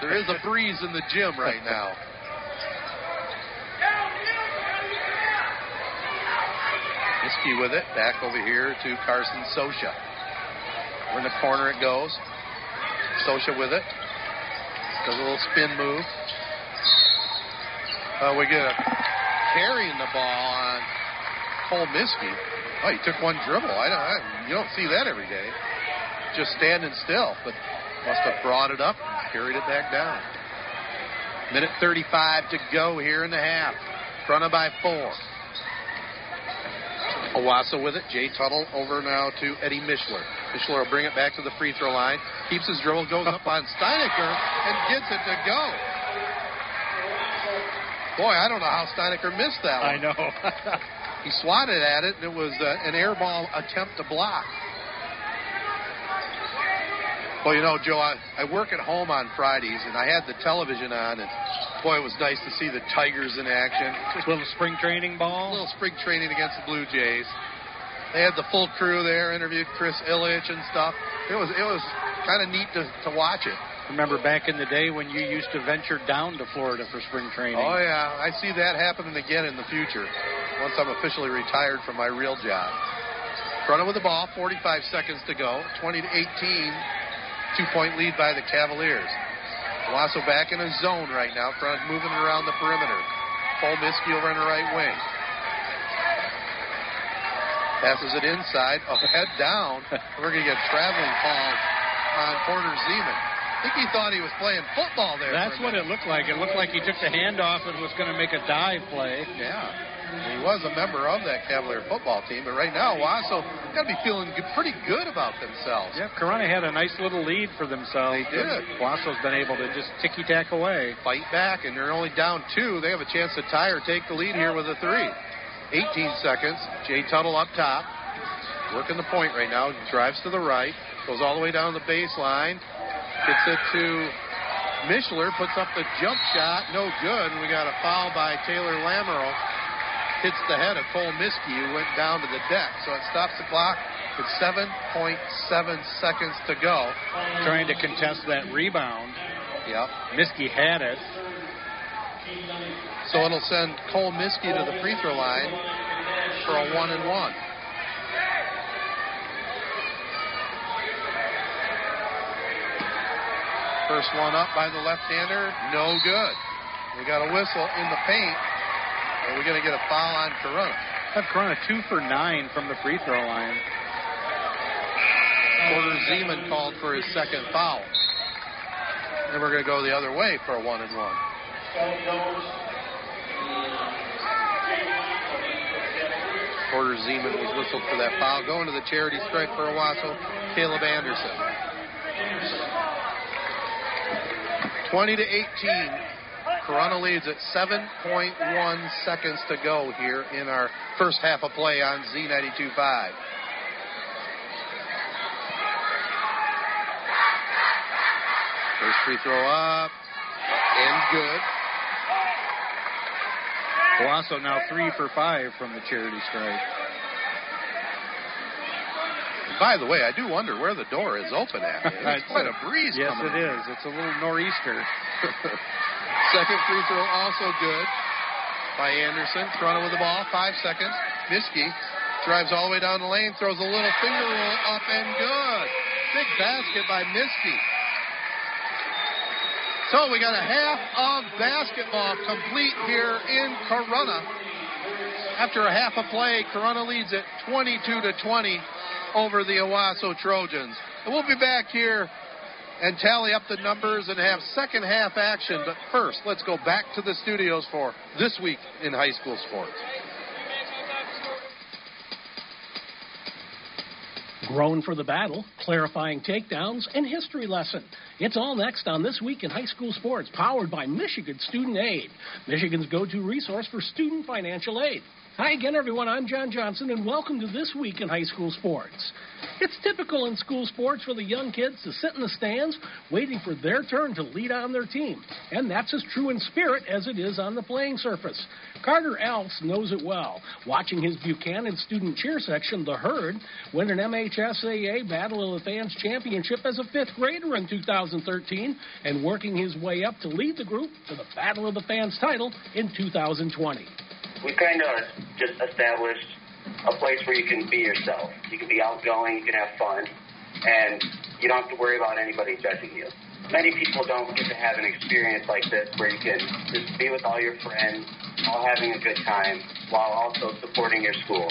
Speaker 2: there is a breeze in the gym right now. Miskey with it, back over here to Carson Socha. We're in the corner it goes. Socha with it. Does a little spin move. Uh, we get a carrying the ball on Cole Miskey. Oh, he took one dribble. I don't. I, you don't see that every day. Just standing still, but must have brought it up and carried it back down. Minute 35 to go here in the half. Fronted by four. Owosso with it. Jay Tuttle over now to Eddie Mishler. Mishler will bring it back to the free throw line. Keeps his dribble, goes up on Steinecker, and gets it to go. Boy, I don't know how Steinecker missed that one.
Speaker 6: I know.
Speaker 2: he swatted at it, and it was uh, an air ball attempt to block. Well, you know, Joe, I, I work at home on Fridays, and I had the television on, and boy, it was nice to see the Tigers in action.
Speaker 6: Just a little spring training ball.
Speaker 2: A little spring training against the Blue Jays. They had the full crew there, interviewed Chris Ilitch and stuff. It was it was kind of neat to, to watch it.
Speaker 6: Remember back in the day when you used to venture down to Florida for spring training?
Speaker 2: Oh yeah, I see that happening again in the future. Once I'm officially retired from my real job. Front with the ball, 45 seconds to go, 20 to 18. Two point lead by the Cavaliers. Owosso back in a zone right now, front moving around the perimeter. Paul Miskey over on the right wing. Passes it inside, oh, head down. We're going to get traveling calls on Porter Zeman. I think he thought he was playing football there.
Speaker 6: That's what it looked like. It looked like he took the handoff and was going to make a dive play.
Speaker 2: Yeah. He was a member of that Cavalier football team, but right now, Owosso got to be feeling good, pretty good about themselves.
Speaker 6: Yeah, Corunna had a nice little lead for themselves.
Speaker 2: They did.
Speaker 6: Owosso's been able to just ticky tack away.
Speaker 2: Fight back, and they're only down two. They have a chance to tie or take the lead here with a three. 18 seconds. Jay Tuttle up top, working the point right now. Drives to the right, goes all the way down the baseline, gets it to Mishler, puts up the jump shot, no good. And we got a foul by Taylor Lamoureux hits the head of Cole Miskey, who went down to the deck. So it stops the clock with 7.7 seconds to go.
Speaker 6: Trying to contest that rebound.
Speaker 2: Yep.
Speaker 6: Miskey had it.
Speaker 2: So it'll send Cole Miskey to the free throw line for a one and one. First one up by the left-hander, no good. We got a whistle in the paint. Are we going to get a foul on Corunna?
Speaker 6: Have Corunna two for nine from the free throw line.
Speaker 2: Porter Zeman called for his second foul. And we're going to go the other way for a one and one. Porter Zeman was whistled for that foul. Going to the charity stripe for Owosso, Caleb Anderson. 20 to 18. Corunna leads at 7.1 seconds to go here in our first half of play on Z92.5. First free throw up and good.
Speaker 6: Owosso now three for five from the charity stripe.
Speaker 2: By the way, I do wonder where the door is open at. It's quite a breeze
Speaker 6: Yes, it is. It's a little nor'easter.
Speaker 2: Second free throw also good by Anderson. Toronto with the ball, five seconds. Miskey drives all the way down the lane, throws a little finger roll up and good. Big basket by Miskey. So we got a half of basketball complete here in Corunna. After a half of play, Corunna leads at 22 to 20 over the Owosso Trojans. And we'll be back here and tally up the numbers and have second half action. But first, let's go back to the studios for this week in high school sports.
Speaker 8: Grown for the battle, clarifying takedowns, and history lesson. It's all next on This Week in High School Sports, powered by Michigan Student Aid, Michigan's go to resource for student financial aid. Hi again, everyone. I'm John Johnson, and welcome to This Week in High School Sports. It's typical in school sports for the young kids to sit in the stands waiting for their turn to lead on their team. And that's as true in spirit as it is on the playing surface. Carter Elks knows it well, watching his Buchanan student cheer section, The Herd, win an MHSAA Battle of the Fans championship as a fifth grader in 2013 and working his way up to lead the group to the Battle of the Fans title in 2020.
Speaker 9: We kind of just established a place where you can be yourself. You can be outgoing, you can have fun, and you don't have to worry about anybody judging you. Many people don't get to have an experience like this where you can just be with all your friends, all having a good time, while also supporting your school.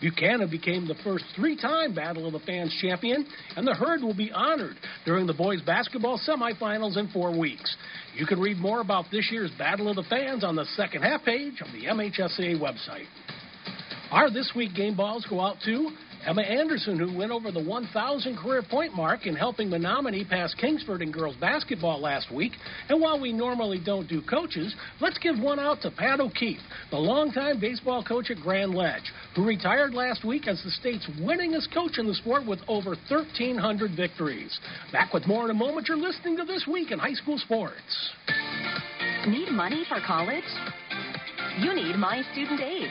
Speaker 8: Buchanan became the first three time Battle of the Fans champion, and the Herd will be honored during the boys basketball semifinals in four weeks. You can read more about this year's Battle of the Fans on the second half page of the MHSAA website. Our this week game balls go out to Emma Anderson, who went over the 1,000 career point mark in helping Menominee pass Kingsford in girls basketball last week. And while we normally don't do coaches, let's give one out to Pat O'Keefe, the longtime baseball coach at Grand Ledge, who retired last week as the state's winningest coach in the sport with over 1,300 victories. Back with more in a moment. You're listening to This Week in High School Sports.
Speaker 10: Need money for college? You need My Student Aid.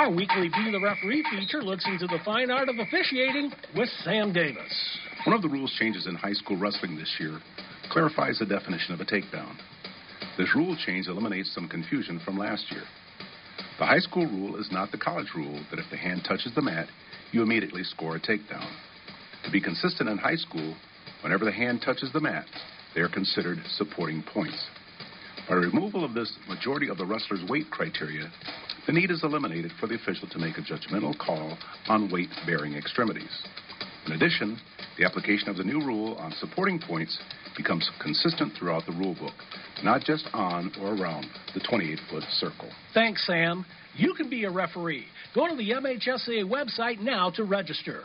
Speaker 8: Our weekly Be the Referee feature looks into the fine art of officiating with Sam Davis.
Speaker 11: One of the rules changes in high school wrestling this year clarifies the definition of a takedown. This rule change eliminates some confusion from last year. The high school rule is not the college rule that if the hand touches the mat, you immediately score a takedown. To be consistent in high school, whenever the hand touches the mat, they are considered supporting points. By removal of this majority of the wrestler's weight criteria, the need is eliminated for the official to make a judgmental call on weight bearing extremities. In addition, the application of the new rule on supporting points becomes consistent throughout the rule book, not just on or around the 28 foot circle.
Speaker 8: Thanks, Sam. You can be a referee. Go to the MHSAA website now to register.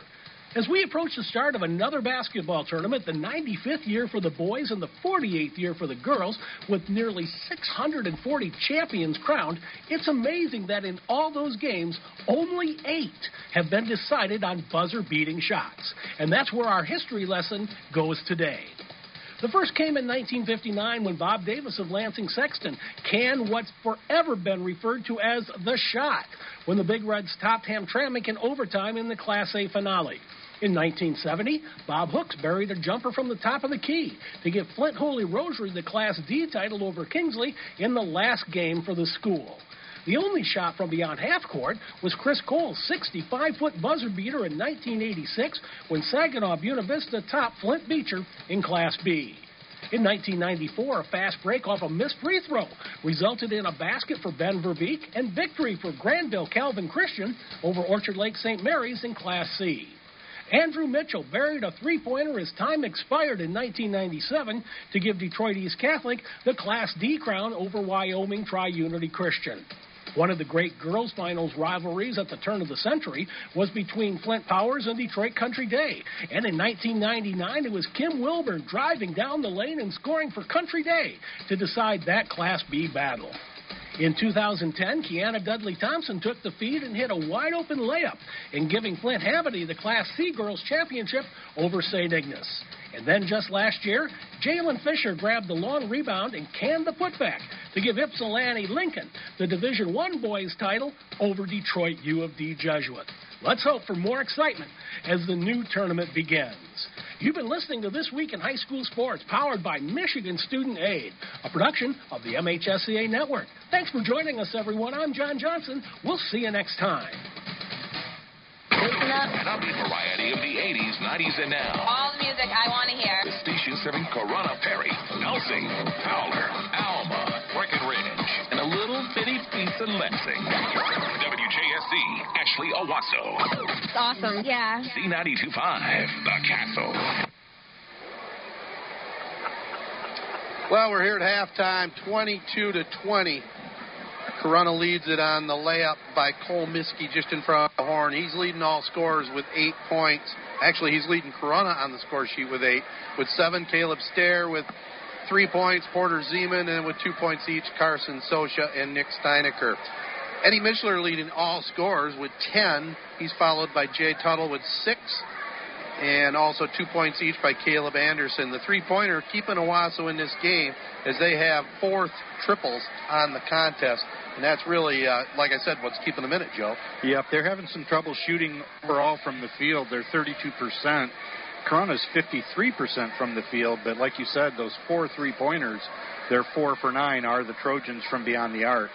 Speaker 8: As we approach the start of another basketball tournament, the 95th year for the boys and the 48th year for the girls, with nearly 640 champions crowned, it's amazing that in all those games, only eight have been decided on buzzer beating shots. And that's where our history lesson goes today. The first came in 1959 when Bob Davis of Lansing Sexton canned what's forever been referred to as the shot when the Big Reds topped Hamtramck in overtime in the Class A finale. In 1970, Bob Hooks buried a jumper from the top of the key to give Flint Holy Rosary the Class D title over Kingsley in the last game for the school. The only shot from beyond half court was Chris Cole's 65 foot buzzer beater in 1986 when Saginaw Buena Vista topped Flint Beecher in Class B. In 1994, a fast break off a missed free throw resulted in a basket for Ben Verbeek and victory for Granville Calvin Christian over Orchard Lake St. Mary's in Class C. Andrew Mitchell buried a three pointer as time expired in 1997 to give Detroit East Catholic the Class D crown over Wyoming Tri Unity Christian. One of the great girls' finals rivalries at the turn of the century was between Flint Powers and Detroit Country Day. And in 1999, it was Kim Wilburn driving down the lane and scoring for Country Day to decide that Class B battle. In 2010, Kiana Dudley Thompson took the feed and hit a wide open layup in giving Flint Hamady the Class C Girls Championship over St. Ignace. And then just last year, Jalen Fisher grabbed the long rebound and canned the putback to give Ypsilanti Lincoln the Division One boys title over Detroit U of D Jesuit. Let's hope for more excitement as the new tournament begins. You've been listening to This Week in High School Sports, powered by Michigan Student Aid, a production of the MHSCA Network. Thanks for joining us, everyone. I'm John Johnson. We'll see you next time.
Speaker 12: Listen up. An upbeat variety of the 80s, 90s, and now.
Speaker 13: All the music I want to hear.
Speaker 12: The station serving Corunna Perry, Elsing, Fowler, Alma, Breckenridge, and a little bitty piece of Lansing. WJSC, Ashley Owosso.
Speaker 13: It's awesome. Yeah.
Speaker 12: Z92.5, The Castle.
Speaker 2: Well, we're here at halftime, 22 to 20. Corunna leads it on the layup by Cole Miskey just in front of the horn. He's leading all scorers with eight points. Actually, he's leading Corunna on the score sheet with eight. With seven, Caleb Stair with three points, Porter Zeman, and with two points each, Carson Sosha and Nick Steinecker. Eddie Mishler leading all scorers with 10. He's followed by Jay Tuttle with six, and also two points each by Caleb Anderson. The three pointer keeping Owosso in this game as they have four triples on the contest. And that's really, uh, like I said, what's keeping them in it, Joe.
Speaker 6: Yep, they're having some trouble shooting overall from the field. They're 32%. Corunna's 53% from the field, but like you said, those four three pointers, they're four for nine, are the Trojans from beyond the arc.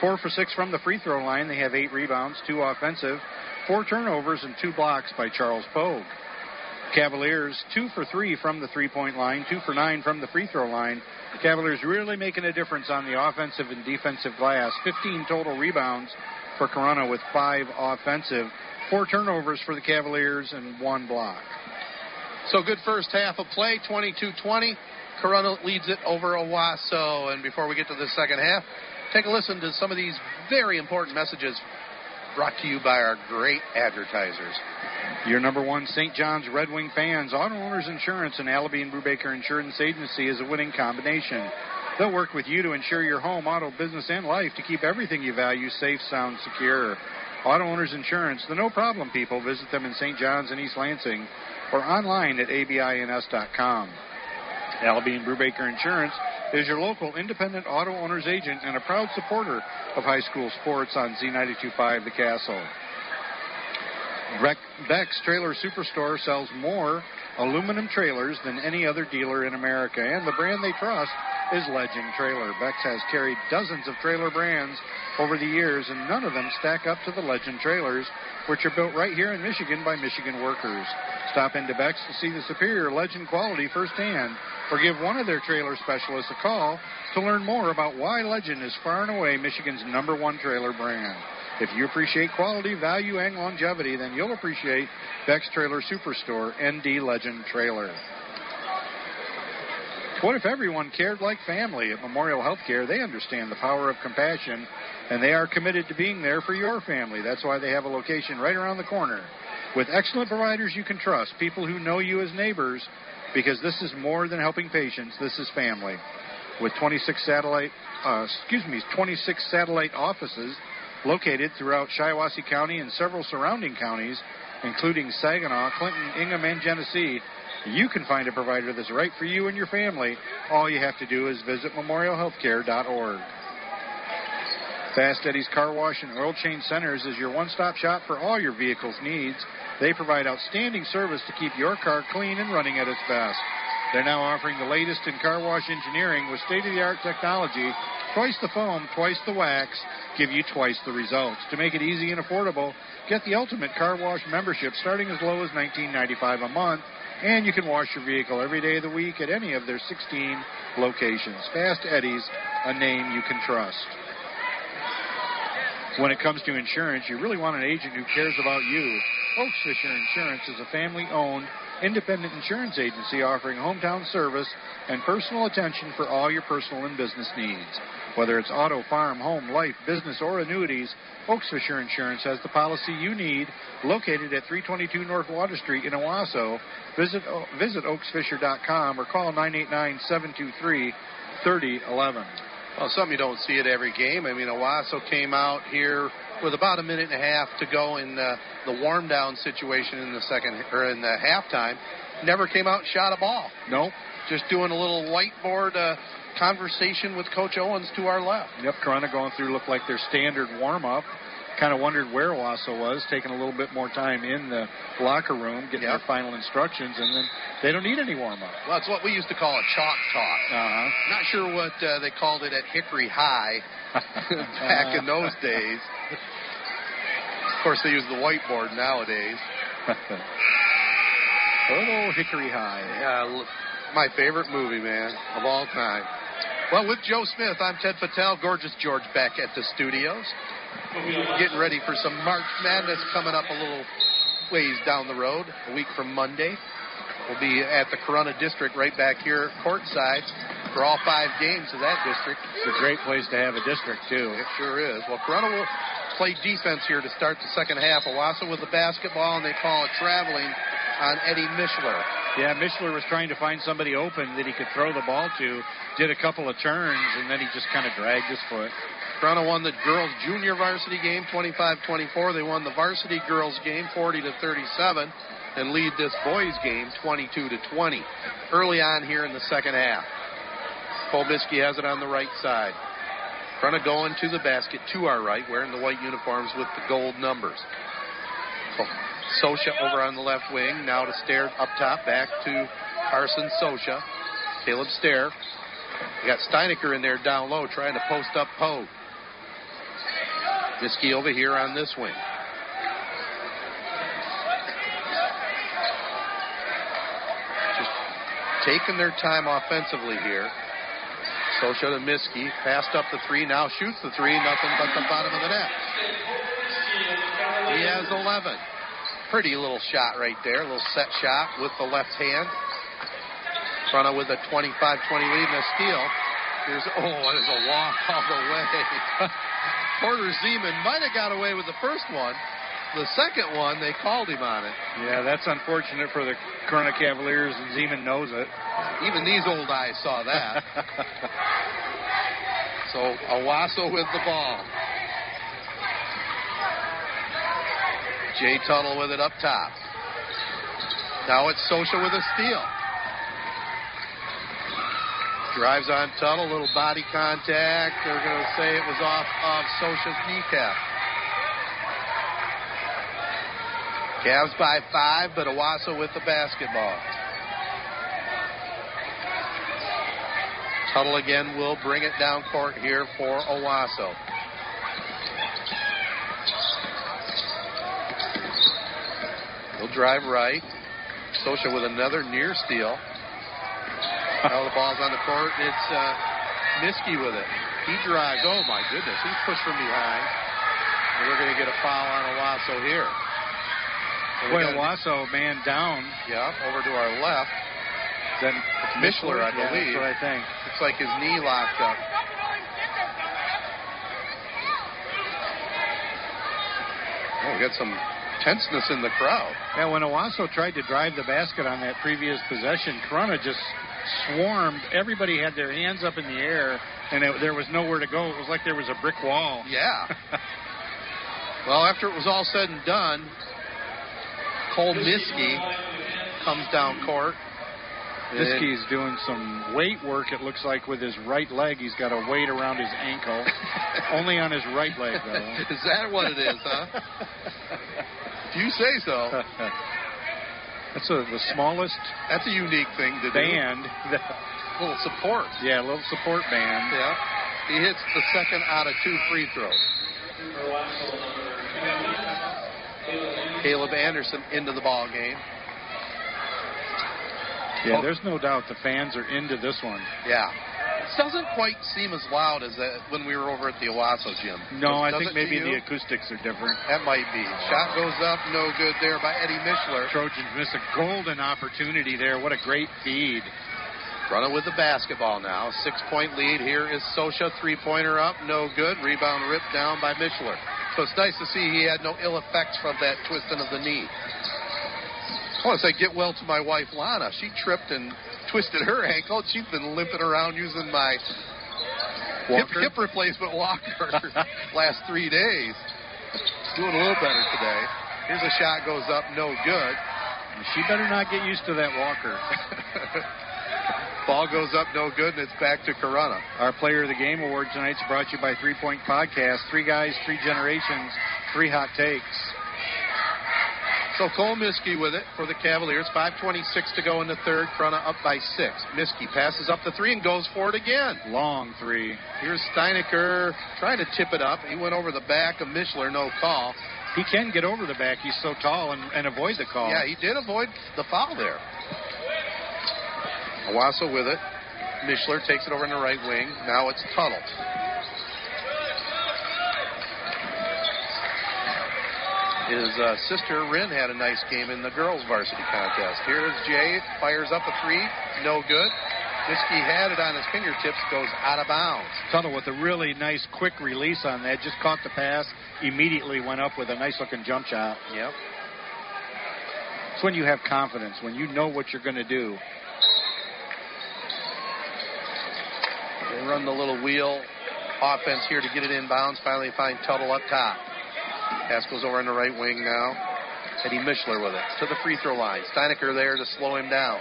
Speaker 6: Four for six from the free throw line. They have eight rebounds, two offensive, four turnovers, and two blocks by Charles Pogue. Cavaliers, two for three from the three point line, two for nine from the free throw line. The Cavaliers really making a difference on the offensive and defensive glass. 15 total rebounds for Corunna with five offensive, four turnovers for the Cavaliers, and one block.
Speaker 2: So good first half of play, 22 20. Corunna leads it over Owosso. And before we get to the second half, take a listen to some of these very important messages brought to you by our great advertisers.
Speaker 6: Your number one St. John's Red Wing fans, Auto Owners Insurance and Allaby and Brubaker Insurance Agency is a winning combination. They'll work with you to insure your home, auto, business, and life to keep everything you value safe, sound, secure. Auto Owners Insurance, the no problem people. Visit them in St. John's and East Lansing or online at abins.com. And Brubaker Insurance is your local independent auto owner's agent and a proud supporter of high school sports on Z925 The Castle. Beck's Trailer Superstore sells more aluminum trailers than any other dealer in America, and the brand they trust is Legend Trailer. Beck's has carried dozens of trailer brands over the years, and none of them stack up to the Legend trailers, which are built right here in Michigan by Michigan workers. Stop into Beck's to see the superior Legend quality firsthand, or give one of their trailer specialists a call to learn more about why Legend is far and away Michigan's number one trailer brand. If you appreciate quality, value, and longevity, then you'll appreciate Beck's Trailer Superstore, ND Legend Trailer. What if everyone cared like family? At Memorial Healthcare, they understand the power of compassion, and they are committed to being there for your family. That's why they have a location right around the corner. With excellent providers you can trust, people who know you as neighbors, because this is more than helping patients, this is family. With 26 satellite, uh, excuse me, 26 satellite offices located throughout Shiawassee County and several surrounding counties, including Saginaw, Clinton, Ingham, and Genesee, you can find a provider that's right for you and your family. All you have to do is visit memorialhealthcare.org. Fast Eddie's Car Wash and Oil Change Centers is your one stop shop for all your vehicle's needs. They provide outstanding service to keep your car clean and running at its best. They're now offering the latest in car wash engineering with state of the art technology. Twice the foam, twice the wax, give you twice the results. To make it easy and affordable, get the ultimate car wash membership starting as low as $19.95 a month and you can wash your vehicle every day of the week at any of their 16 locations. Fast Eddie's, a name you can trust. When it comes to insurance, you really want an agent who cares about you. Oaks Fisher Insurance is a family owned, independent insurance agency offering hometown service and personal attention for all your personal and business needs. Whether it's auto, farm, home, life, business, or annuities, Oaks Fisher Insurance has the policy you need located at 322 North Water Street in Owosso. Visit, visit oaksfisher.com or call 989 723 3011.
Speaker 2: Well, some you don't see at every game. I mean, Owosso came out here with about a minute and a half to go in uh, the warm down situation in the second or in the halftime. Never came out and shot a ball.
Speaker 6: Nope.
Speaker 2: Just doing a little whiteboard uh, conversation with Coach Owens to our left.
Speaker 6: Yep, Corunna going through looked like their standard warm up. Kind of wondered where Owosso was, taking a little bit more time in the locker room, getting
Speaker 2: Yep.
Speaker 6: their final instructions, and then they don't need any warm up.
Speaker 2: Well, it's what we used to call a chalk talk.
Speaker 6: Uh-huh.
Speaker 2: Not sure what uh, they called it at Hickory High back in those days. Of course, they use the whiteboard nowadays.
Speaker 6: oh, Hickory High.
Speaker 2: Yeah, my favorite movie, man, of all time. Well, with Joe Smith, I'm Ted Patel, gorgeous George back at the studios. Getting ready for some March Madness coming up a little ways down the road, a week from Monday. We'll be at the Corunna District right back here courtside for all five games of that district.
Speaker 6: It's a great place to have a district, too.
Speaker 2: It sure is. Well, Corunna will play defense here to start the second half. Owosso with the basketball, and they call it traveling on Eddie Mishler.
Speaker 6: Yeah, Mishler was trying to find somebody open that he could throw the ball to, did a couple of turns, and then he just kind of dragged his foot.
Speaker 2: Corunna won the girls junior varsity game 25-24. They won the varsity girls game 40 to 37 and lead this boys game 22 to 20. Early on here in the second half. Polbisky has it on the right side. Corunna going to the basket to our right, wearing the white uniforms with the gold numbers. So, Sosha over on the left wing. Now to Stair up top, back to Carson Sosha. Caleb Stair. We got Steinecker in there down low trying to post up Poe. Miskey over here on this wing. Just taking their time offensively here. Sosha to Miskey. Passed up the three. Now shoots the three. Nothing but the bottom of the net. He has 11. Pretty little shot right there. A little set shot with the left hand. Front with a 25-20 lead and a steal. Here's oh, it is a walk all the way. Porter Zeman might have got away with the first one. The second one, they called him on it.
Speaker 6: Yeah, that's unfortunate for the Corunna Cavaliers, and Zeman knows it.
Speaker 2: Even these old eyes saw that. so Owosso with the ball. Jay Tuttle with it up top. Now it's Sosha with a steal. Drives on Tuttle, little body contact. They're going to say it was off of Sosha's kneecap. Cavs by five, but Owosso with the basketball. Tuttle again will bring it down court here for Owosso. He'll drive right. Sosha with another near steal. now the ball's on the court. It's uh, Miskey with it. He drives. Oh my goodness, he's pushed from behind. And we're going to get a foul on Owosso here. So
Speaker 6: Boy, Owosso man down.
Speaker 2: Yeah, over to our left.
Speaker 6: Then
Speaker 2: It's Mishler, I
Speaker 6: Yeah,
Speaker 2: believe.
Speaker 6: that's what I think.
Speaker 2: Looks like his knee locked up. Oh, we got some tenseness in the crowd.
Speaker 6: Yeah, when Owosso tried to drive the basket on that previous possession, Corunna just swarmed. Everybody had their hands up in the air, and it, there was nowhere to go. It was like there was a brick wall.
Speaker 2: Yeah. well, after it was all said and done, Cole Miskey comes down court.
Speaker 6: Miskey's doing some weight work, it looks like, with his right leg. He's got a weight around his ankle. Only on his right leg, though.
Speaker 2: is that what it is, huh? If you say so.
Speaker 6: That's a, the smallest
Speaker 2: That's a unique thing to do.
Speaker 6: band.
Speaker 2: little support.
Speaker 6: Yeah, a little support band.
Speaker 2: Yeah. He hits the second out of two free throws. Caleb Anderson into the ball game.
Speaker 6: Yeah, oh. there's no doubt the fans are into this one.
Speaker 2: Yeah. It doesn't quite seem as loud as that when we were over at the Owosso gym.
Speaker 6: No, I think maybe the acoustics are different.
Speaker 2: That might be. Shot goes up, no good there by Eddie Mishler.
Speaker 6: Trojans miss a golden opportunity there. What a great feed.
Speaker 2: Running with the basketball now. Six point lead. Here is Sosha. Three pointer up. No good. Rebound ripped down by Mishler. So it's nice to see he had no ill effects from that twisting of the knee. I want to say get well to my wife Lana. She tripped and twisted her ankle. She's been limping around using my hip, hip replacement walker last three days. Doing a little better today. Here's a shot goes up, no good.
Speaker 6: She better not get used to that walker.
Speaker 2: Ball goes up, no good, and it's back to Corunna.
Speaker 6: Our Player of the Game award tonight is brought to you by Three Point Podcast. Three guys, three generations, three hot takes.
Speaker 2: So Cole Miskey with it for the Cavaliers. 5.26 to go in the third. Corunna up by six. Miskey passes up the three and goes for it again.
Speaker 6: Long three.
Speaker 2: Here's Steinecker trying to tip it up. He went over the back of Mishler, no call.
Speaker 6: He can get over the back. He's so tall and, and avoid the call.
Speaker 2: Yeah, he did avoid the foul there. Owosso with it. Mishler takes it over in the right wing. Now it's Tuttle. His uh, sister Rin had a nice game in the girls' varsity contest. Here's Jay, fires up a three, no good. Miskey had it on his fingertips, goes out of bounds.
Speaker 6: Tuttle with a really nice quick release on that. Just caught the pass, immediately went up with a nice looking jump shot.
Speaker 2: Yep.
Speaker 6: It's when you have confidence, when you know what you're going to do.
Speaker 2: They run the little wheel offense here to get it inbounds. Finally find Tuttle up top. Goes over in the right wing now. Eddie Mishler with it to the free throw line. Steinecker there to slow him down.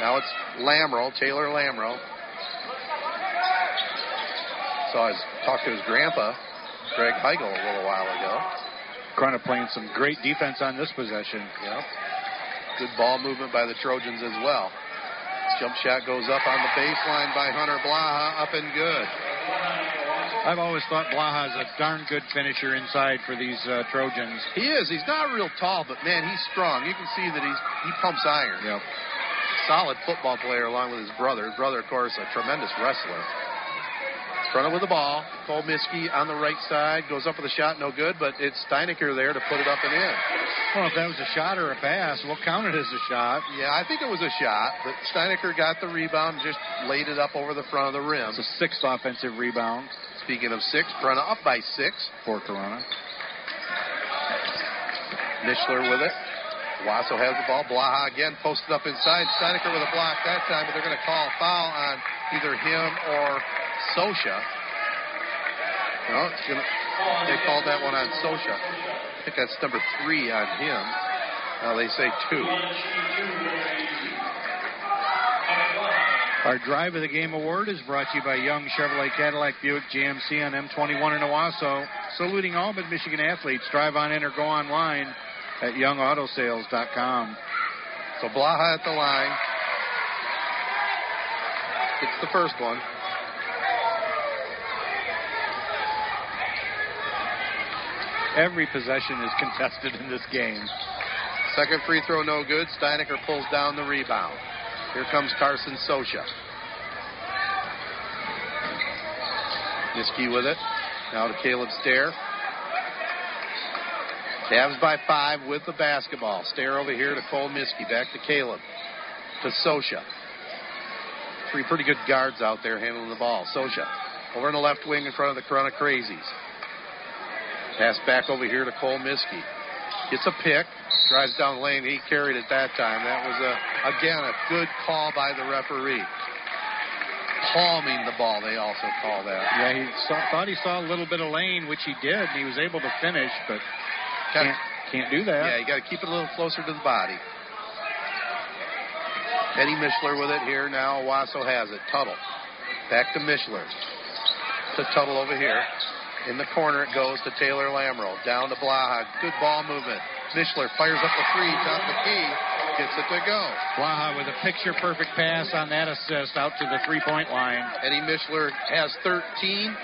Speaker 2: Now it's Lamro, Taylor Lamro. Saw his talked to his grandpa, Greg Heigel, a little while ago.
Speaker 6: Corunna playing some great defense on this possession.
Speaker 2: Yep. Good ball movement by the Trojans as well. Jump shot goes up on the baseline by Hunter Blaha, up and good.
Speaker 6: I've always thought Blaha's a darn good finisher inside for these uh, Trojans.
Speaker 2: He is. He's not real tall, but man, he's strong. You can see that he's he pumps iron.
Speaker 6: Yep.
Speaker 2: Solid football player along with his brother. His brother, of course, a tremendous wrestler. Front with the ball. Cole Miskey on the right side goes up with a shot, no good, but it's Steinecker there to put it up and in.
Speaker 6: Well, if that was a shot or a pass, we'll count it as a shot.
Speaker 2: Yeah, I think it was a shot, but Steinecker got the rebound, just laid it up over the front of the rim.
Speaker 6: It's a sixth offensive rebound
Speaker 2: Speaking of six, Corunna up by six.
Speaker 6: for Corunna.
Speaker 2: Mishler with it. Wasso has the ball. Blaha again posted up inside. Steinecker with a block that time, but they're going to call a foul on either him or Sosha. No, it's gonna, they called that one on Sosha. I think that's number three on him. Now they say two.
Speaker 6: Our Drive of the Game award is brought to you by Young Chevrolet Cadillac Buick GMC on M21 in Owosso. Saluting all but Michigan athletes. Drive on in or go online at youngautosales.com.
Speaker 2: So Blaha at the line. It's the first one.
Speaker 6: Every possession is contested in this game.
Speaker 2: Second free throw, no good. Steinecker pulls down the rebound. Here comes Carson Sosha. Niski with it. Now to Caleb Stair. Cavs by five with the basketball. Stair over here to Cole Miskey. Back to Caleb. To Sosha. Three pretty good guards out there handling the ball. Sosha over in the left wing in front of the Corunna Crazies. Pass back over here to Cole Miskey. Gets a pick. Drives down the lane. He carried it that time. That was, a, again, a good call by the referee. Palming the ball, they also call that.
Speaker 6: Yeah, he saw, thought he saw a little bit of lane, which he did, and he was able to finish, but can't, can't do that.
Speaker 2: Yeah, you got to keep it a little closer to the body. Eddie Mishler with it here now. Wasso has it. Tuttle. Back to Mishler. To Tuttle over here. In the corner it goes to Taylor Lamro. Down to Blaha. Good ball movement. Mishler fires up the three. Top the key. Gets it to go.
Speaker 6: Blaha with a picture perfect pass on that assist out to the three point line.
Speaker 2: Eddie Mishler has 13.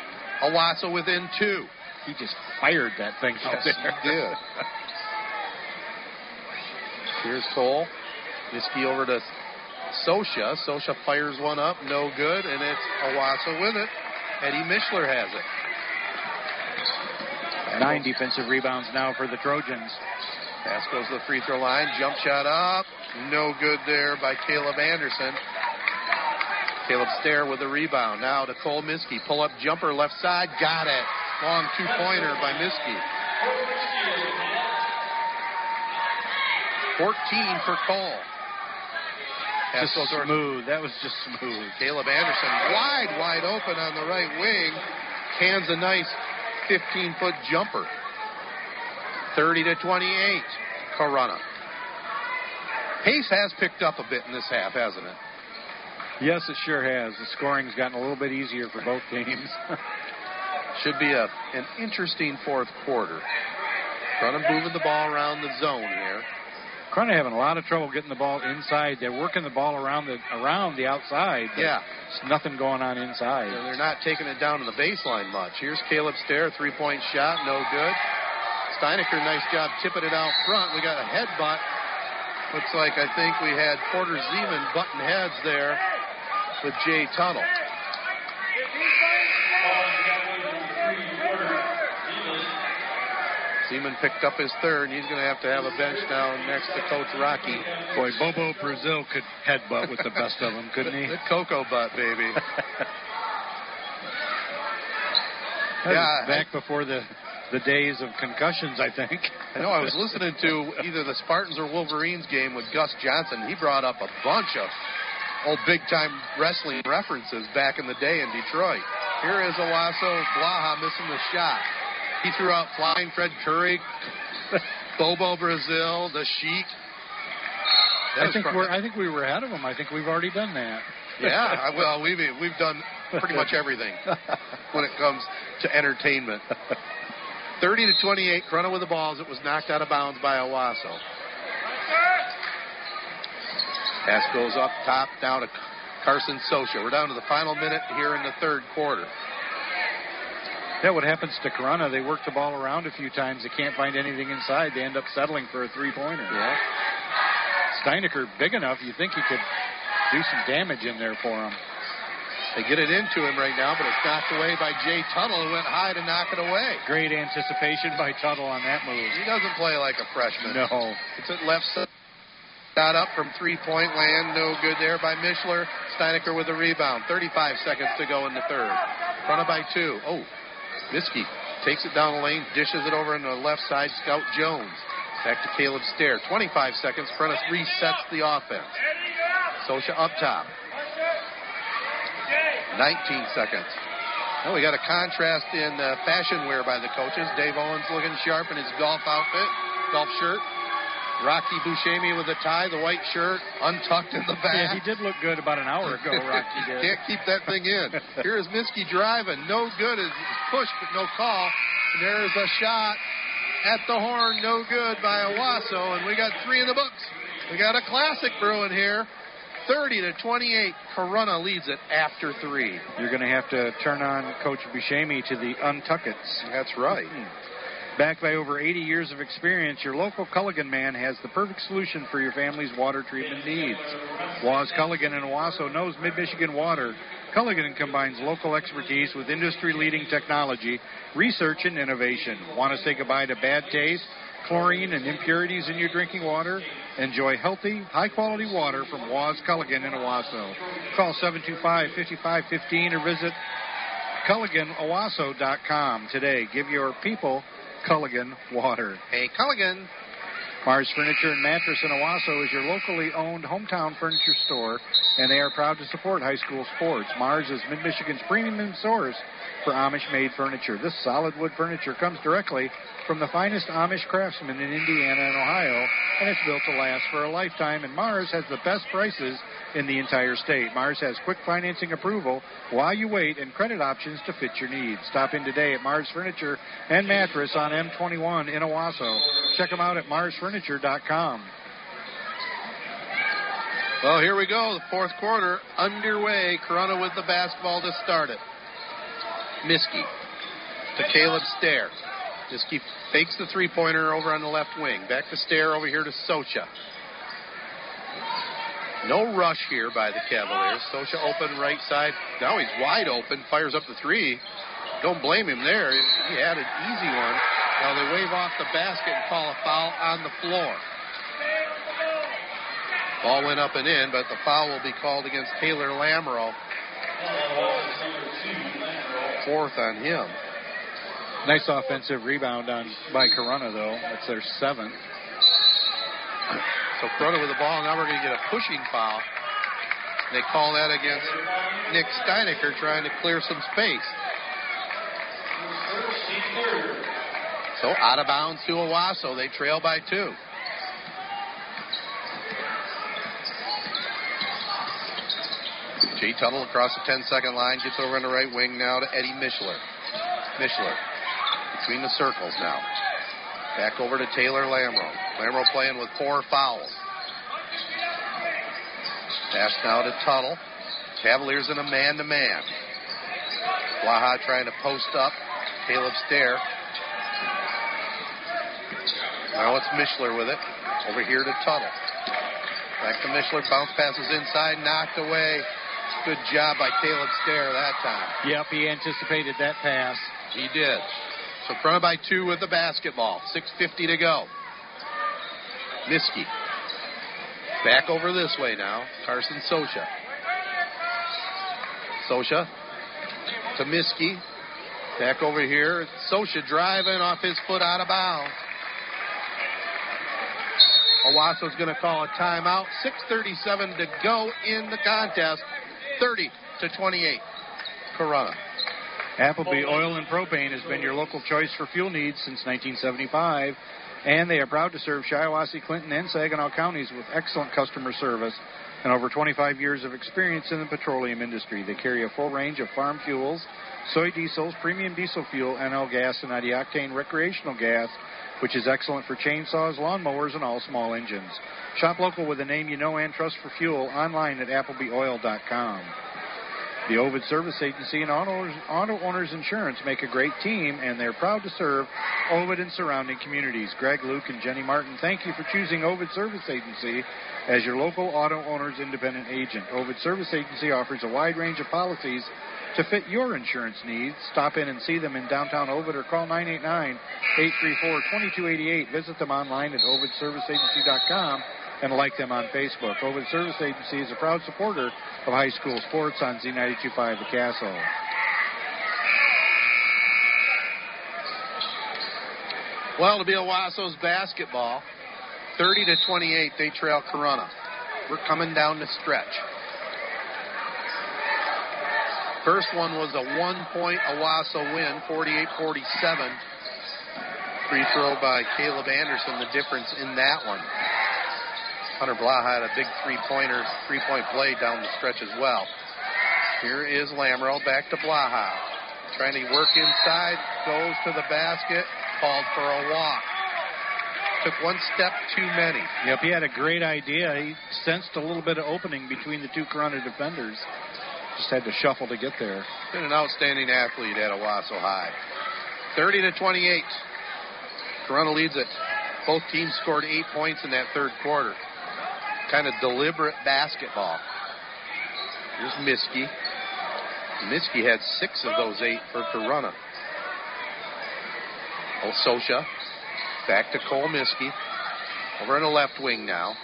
Speaker 2: Owosso within two.
Speaker 6: He just fired that thing out there.
Speaker 2: he did. Here's Cole. Miskey over to Sosha. Sosha fires one up. No good. And it's Owosso with it. Eddie Mishler has it.
Speaker 6: Nine defensive rebounds now for the Trojans.
Speaker 2: Pass goes to the free throw line. Jump shot up. No good there by Caleb Anderson. Caleb Stair with the rebound. Now to Cole Miskey. Pull up jumper left side. Got it. Long two pointer by Miskey. 14 for Cole.
Speaker 6: Just smooth. That was just smooth.
Speaker 2: Caleb Anderson wide, wide open on the right wing. Cans a nice 15 foot jumper. 30 to 28. Corunna. Pace has picked up a bit in this half, hasn't it?
Speaker 6: Yes, it sure has. The scoring's gotten a little bit easier for both teams.
Speaker 2: Should be a an interesting fourth quarter. Corunna moving the ball around the zone here.
Speaker 6: Corunna having a lot of trouble getting the ball inside. They're working the ball around the around the outside. but
Speaker 2: Yeah.
Speaker 6: There's nothing going on inside.
Speaker 2: And they're not taking it down to the baseline much. Here's Caleb Stair, three point shot, no good. Steinecker, nice job tipping it out front. We got a headbutt. Looks like I think we had Porter Zeman button heads there with Jay Tuttle. Zeman picked up his third, he's going to have to have a bench now next to Coach Rocky.
Speaker 6: Boy, Bobo Brazil could headbutt with the best of them, couldn't he?
Speaker 2: The cocoa butt, baby. Yeah,
Speaker 6: back before the the days of concussions, I think.
Speaker 2: I know I was listening to either the Spartans or Wolverines game with Gus Johnson. He brought up a bunch of old big time wrestling references back in the day in Detroit. Here is Owosso Blaha missing the shot. He threw out flying Fred Curry, Bobo Brazil, the Sheik. That
Speaker 6: I think we're I think we were ahead of them. I think we've already done that.
Speaker 2: yeah, well, we've we've done pretty much everything when it comes to entertainment. 30 to 28, Corunna with the balls. It was knocked out of bounds by Owosso. Pass goes up top down to Carson Sosha. We're down to the final minute here in the third quarter.
Speaker 6: Yeah, what happens to Corunna? They work the ball around a few times. They can't find anything inside. They end up settling for a three pointer.
Speaker 2: Yeah.
Speaker 6: Steinecker big enough. You think he could do some damage in there for him.
Speaker 2: They get it into him right now, but it's knocked away by Jay Tuttle, who went high to knock it away.
Speaker 6: Great anticipation by Tuttle on that move.
Speaker 2: He doesn't play like a freshman.
Speaker 6: No.
Speaker 2: It's at left side. Got up from three point land. No good there by Mishler. Steinecker with a rebound. 35 seconds to go in the third. Front by two. Oh, Miskey takes it down the lane, dishes it over on the left side. Scout Jones. Back to Caleb Stair. 25 seconds. Prentice resets the offense. Sosha up top. 19 seconds. Oh, we got a contrast in uh, fashion wear by the coaches. Dave Owens looking sharp in his golf outfit, golf shirt. Rocky Buscemi with a tie, the white shirt, untucked in the back.
Speaker 6: Yeah, he did look good about an hour ago, Rocky did.
Speaker 2: Can't keep that thing in. Here is Miskey driving. No good. Is pushed, but no call. And there is a shot. at the horn, no good by Owosso, and we got three in the books. We got a classic brewing here. 30 to 28. Corunna leads it after three.
Speaker 6: You're going to have to turn on Coach Buscemi to the Untuckets.
Speaker 2: That's right. Mm-hmm.
Speaker 6: Backed by over 80 years of experience, your local Culligan man has the perfect solution for your family's water treatment needs. Waz Culligan in Owosso knows Mid Michigan water. Culligan combines local expertise with industry leading technology, research, and innovation. Want to say goodbye to bad taste, chlorine, and impurities in your drinking water? Enjoy healthy, high quality water from Waz Culligan in Owosso. Call 725 5515 or visit CulliganOwosso.com today. Give your people Culligan water.
Speaker 2: Hey, Culligan.
Speaker 6: Mars Furniture and Mattress in Owosso is your locally owned hometown furniture store, and they are proud to support high school sports. Mars is Mid Michigan's premium source for Amish made furniture. This solid wood furniture comes directly from the finest Amish craftsmen in Indiana and Ohio, and it's built to last for a lifetime. And Mars has the best prices in the entire state. Mars has quick financing approval while you wait and credit options to fit your needs. Stop in today at Mars Furniture and Mattress on M21 in Owosso. Check them out at marsfurniture.com.
Speaker 2: Well, here we go. The fourth quarter underway. Corunna with the basketball to start it. Miskey to Caleb Stair. Miskey fakes the three pointer over on the left wing. Back to Stair over here to Socha. No rush here by the Cavaliers. Socha open right side. Now he's wide open. Fires up the three. Don't blame him there. He had an easy one. Now they wave off the basket and call a foul on the floor. Ball went up and in, but the foul will be called against Taylor Lamoureux. Fourth on him.
Speaker 6: Nice offensive rebound on by Corunna though. That's their seventh.
Speaker 2: So Corunna with the ball. Now we're going to get a pushing foul. They call that against Nick Steinecker trying to clear some space. So out of bounds to Owosso. They trail by two. Jay Tuttle across the 10 second line gets over on the right wing now to Eddie Mishler. Mishler between the circles now. Back over to Taylor Lamoureux. Lamoureux playing with four fouls. Pass now to Tuttle. Cavaliers in a man to man. Blaha trying to post up. Caleb Stair. Now it's Mishler with it. Over here to Tuttle. Back to Mishler. Bounce passes inside. Knocked away. Good job by Caleb Stair that time.
Speaker 6: Yep, he anticipated that pass.
Speaker 2: He did. So Corunna by two with the basketball. 6.50 to go. Miskey. Back over this way now. Carson Socha. Socha to Miskey. Back over here. Socha driving off his foot out of bounds. Owosso's going to call a timeout. 6.37 to go in the contest. 30 to 28. Corunna.
Speaker 6: Appleby Oil and Propane has been your local choice for fuel needs since 1975, and they are proud to serve Shiawassee, Clinton, and Saginaw counties with excellent customer service and over 25 years of experience in the petroleum industry. They carry a full range of farm fuels, soy diesels, premium diesel fuel, NL gas, and 90 octane recreational gas, which is excellent for chainsaws, lawnmowers, and all small engines. Shop local with a name you know and trust for fuel online at applebyoil.com. The Ovid Service Agency and Auto Owners, Auto Owners Insurance make a great team, and they're proud to serve Ovid and surrounding communities. Greg, Luke, and Jenny Martin, thank you for choosing Ovid Service Agency as your local auto owner's independent agent. Ovid Service Agency offers a wide range of policies to fit your insurance needs. Stop in and see them in downtown Ovid or call 989-834-2288. Visit them online at ovidserviceagency.com and like them on Facebook. Ovid Service Agency is a proud supporter of high school sports on Z925 The Castle.
Speaker 2: Well, to be a Owosso's basketball, 30 to 28, they trail Corunna. We're coming down the stretch. First one was a one-point Owosso win, 48-47. Free throw by Caleb Anderson, the difference in that one. Hunter Blaha had a big three-pointer, three-point play down the stretch as well. Here is Lamoureux back to Blaha. Trying to work inside, goes to the basket, called for a walk. took one step too many.
Speaker 6: Yep, he had a great idea. He sensed a little bit of opening between the two Corunna defenders. Just had to shuffle to get there.
Speaker 2: Been an outstanding athlete at Owosso High. 30 to 28. Corunna leads it. Both teams scored eight points in that third quarter. Kind of deliberate basketball. Here's Miskey. Miskey had six of those eight for Corunna. Ososha back to Cole Miskey. Over in the left wing now.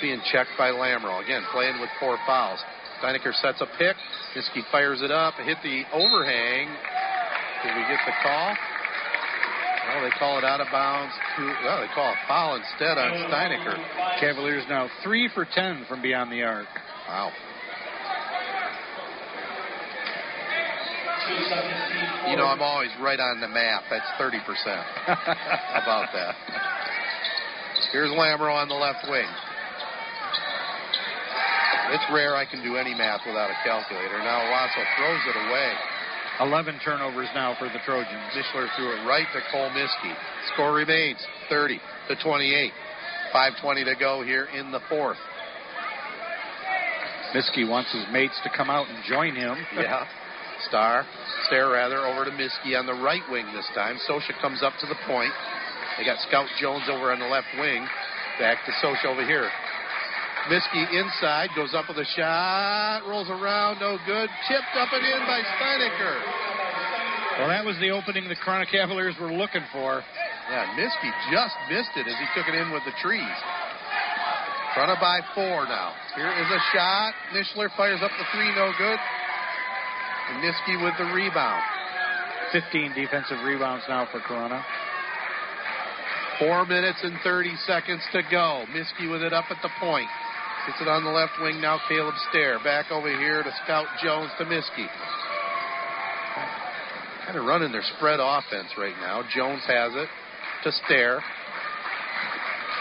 Speaker 2: Being checked by Lamro. Again, playing with four fouls. Steinecker sets a pick. Miskey fires it up. Hit the overhang. Did we get the call? Well, they call it out of bounds. To, well, they call a foul instead on Steinecker.
Speaker 6: Cavaliers now three for ten from beyond the arc.
Speaker 2: Wow. You know, I'm always right on the map. That's 30% about that. Here's Lamro on the left wing. It's rare I can do any math without a calculator. Now Wasso throws it away.
Speaker 6: 11 turnovers now for the Trojans.
Speaker 2: Mishler threw it right to Cole Miskey. Score remains 30 to 28. 5.20 to go here in the fourth.
Speaker 6: Miskey wants his mates to come out and join him.
Speaker 2: yeah. Star, Stare rather, over to Miskey on the right wing this time. Sosha comes up to the point. They got Scout Jones over on the left wing. Back to Sosha over here. Miskey inside, goes up with a shot, rolls around, no good. Chipped up and in by Steinecker.
Speaker 6: Well, that was the opening the Corunna Cavaliers were looking for.
Speaker 2: Yeah, Miskey just missed it as he took it in with the trees. Of by four now. Here is a shot. Mishler fires up the three, no good. And Miskey with the rebound.
Speaker 6: 15 defensive rebounds now for Corunna.
Speaker 2: Four minutes and 30 seconds to go. Miskey with it up at the point. Gets it on the left wing now. Caleb Stair back over here to Scout Jones to Miskey. Kind of running their spread offense right now. Jones has it to Stair.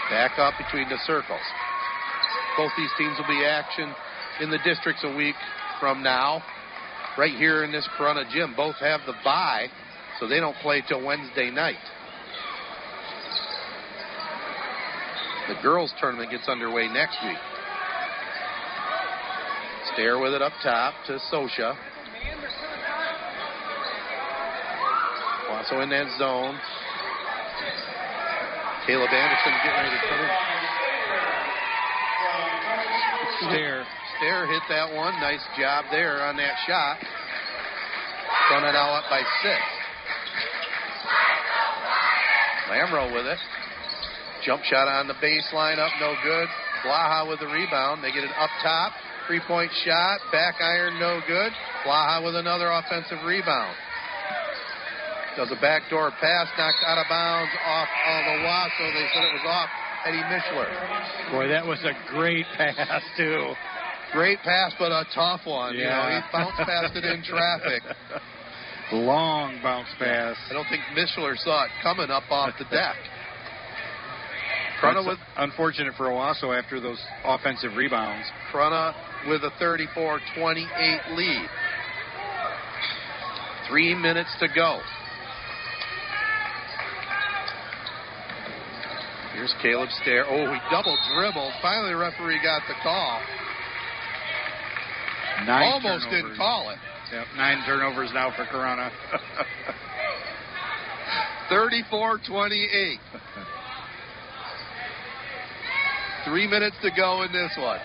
Speaker 2: Back up between the circles. Both these teams will be action in the districts a week from now. Right here in this Corunna gym. Both have the bye, so they don't play till Wednesday night. The girls' tournament gets underway next week. Stair with it up top to Sosha. Also in that zone. Caleb Anderson getting ready to come in.
Speaker 6: Stair.
Speaker 2: Stair hit that one. Nice job there on that shot. Corunna now up by six. Lamro with it. Jump shot on the baseline, up no good. Blaha with the rebound. They get it up top. Three point shot. Back iron, no good. Blaha with another offensive rebound. Does a backdoor pass, knocked out of bounds off of Owosso. They said it was off Eddie Mishler.
Speaker 6: Boy, that was a great pass, too.
Speaker 2: Great pass, but a tough one.
Speaker 6: Yeah.
Speaker 2: You know, he bounced past it in traffic.
Speaker 6: Long bounce pass.
Speaker 2: I don't think Mishler saw it coming up off the deck. Corunna with
Speaker 6: unfortunate for Owosso after those offensive rebounds.
Speaker 2: Corunna with a 34-28 lead. Three minutes to go. Here's Caleb Stair. Oh, he double dribbled. Finally, the referee got the call.
Speaker 6: Nine
Speaker 2: Almost
Speaker 6: turnovers.
Speaker 2: didn't call it.
Speaker 6: Yep, nine turnovers now for Corunna.
Speaker 2: 34-28. Three minutes to go in this one.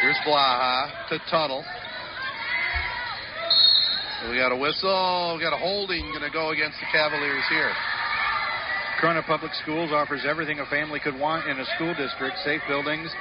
Speaker 2: Here's Blaha to Tuttle. We got a whistle. We got a holding going to go against the Cavaliers here.
Speaker 6: Corunna Public Schools offers everything a family could want in a school district safe buildings,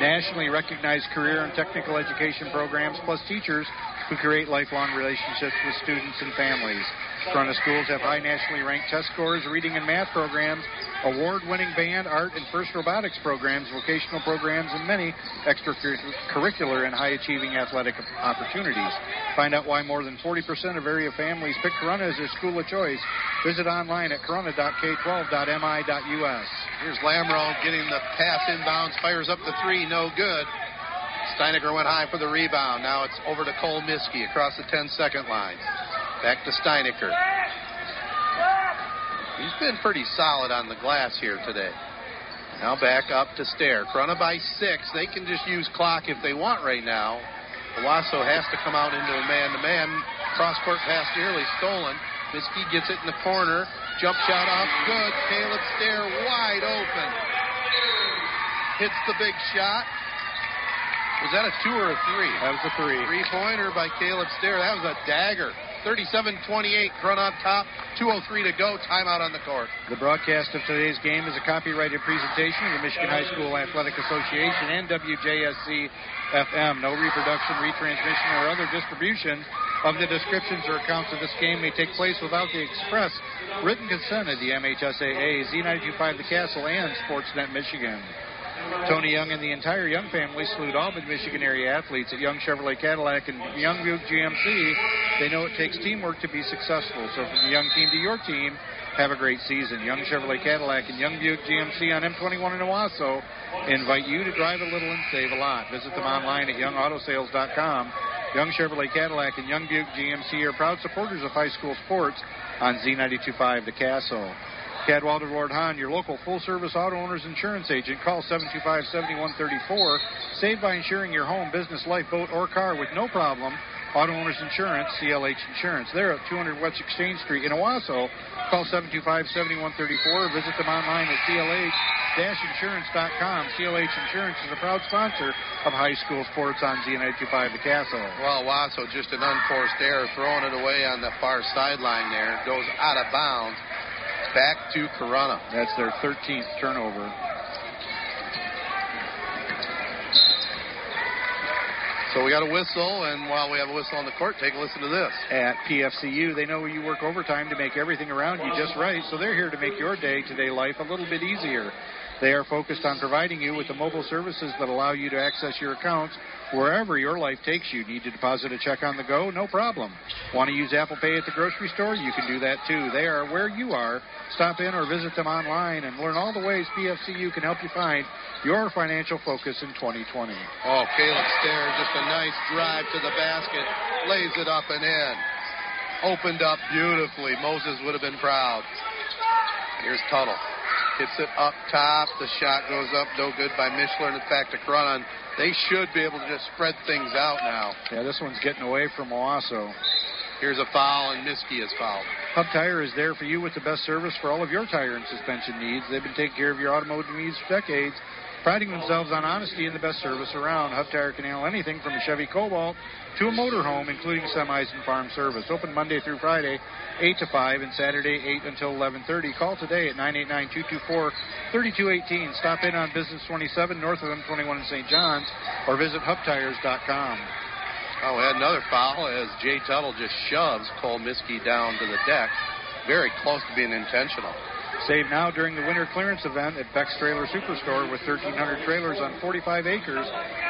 Speaker 6: nationally recognized career and technical education programs, plus teachers who create lifelong relationships with students and families. Corunna schools have high nationally ranked test scores, reading and math programs, award winning band, art, and first robotics programs, vocational programs, and many extracurricular and high achieving athletic opportunities. Find out why more than 40% of area families pick Corunna as their school of choice. Visit online at corunna.k12.mi.us.
Speaker 2: Here's Lamro getting the pass inbounds, fires up the three, no good. Steinecker went high for the rebound. Now it's over to Cole Miskey across the 10 second line. Back to Steinecker. He's been pretty solid on the glass here today. Now back up to Stair. Corunna by six. They can just use clock if they want right now. Owosso has to come out into a man-to-man. Cross-court pass nearly stolen. Miskey gets it in the corner. Jump shot off good. Caleb Stair wide open. Hits the big shot. Was that a two or a three?
Speaker 6: That was a three.
Speaker 2: Three pointer by Caleb Stair. That was a dagger. 37 28. Run on top. 2.03 to go. Timeout on the court.
Speaker 6: The broadcast of today's game is a copyrighted presentation of the Michigan High School Athletic Association and WJSC FM. No reproduction, retransmission, or other distribution of the descriptions or accounts of this game may take place without the express written consent of the MHSAA, Z925 The Castle, and Sportsnet Michigan. Tony Young and the entire Young family salute all the Michigan area athletes at Young Chevrolet Cadillac and Young Buick GMC. They know it takes teamwork to be successful. So from the Young team to your team, have a great season. Young Chevrolet Cadillac and Young Buick GMC on M21 in Owosso invite you to drive a little and save a lot. Visit them online at youngautosales.com. Young Chevrolet Cadillac and Young Buick GMC are proud supporters of high school sports on Z925 The Castle. Cadwalder Lord Hahn, your local full service auto owner's insurance agent. Call 725 7134. Save by insuring your home, business, life, boat, or car with no problem. Auto Owners Insurance, CLH Insurance. They're at 200 West Exchange Street in Owosso. Call 725 7134 or visit them online at CLH-insurance.com. CLH Insurance is a proud sponsor of high school sports on Z925 The Castle.
Speaker 2: Well, Wasso just an unforced error, throwing it away on the far sideline there. Goes out of bounds. Back to Corunna.
Speaker 6: That's their 13th turnover.
Speaker 2: So we got a whistle, and while we have a whistle on the court, take a listen to this.
Speaker 6: At PFCU, they know you work overtime to make everything around you just right, so they're here to make your day-to-day life a little bit easier. They are focused on providing you with the mobile services that allow you to access your accounts wherever your life takes you. Need to deposit a check on the go? No problem. Want to use Apple Pay at the grocery store? You can do that too. They are where you are. Stop in or visit them online and learn all the ways PFCU can help you find your financial focus in 2020.
Speaker 2: Oh, Caleb Stair, just a nice drive to the basket, lays it up and in. Opened up beautifully. Moses would have been proud. Here's Tuttle. Hits it up top. The shot goes up. No good by Mishler. And in fact, to Cronin, they should be able to just spread things out now.
Speaker 6: Yeah, this one's getting away from Owosso.
Speaker 2: Here's a foul, and Miskey is fouled.
Speaker 6: Hub Tire is there for you with the best service for all of your tire and suspension needs. They've been taking care of your automotive needs for decades, priding themselves on honesty and the best service around. Hub Tire can handle anything from a Chevy Cobalt to a motorhome, including semis and farm service. Open Monday through Friday, 8 to 5, and Saturday, 8 until 11.30. Call today at 989-224-3218. Stop in on Business 27 north of M21 in St. Johns, or visit hubtires.com.
Speaker 2: Oh, we had another foul as Jay Tuttle just shoves Cole Miskey down to the deck. Very close to being intentional.
Speaker 6: Save now during the winter clearance event at Beck's Trailer Superstore with 1,300 trailers on 45 acres.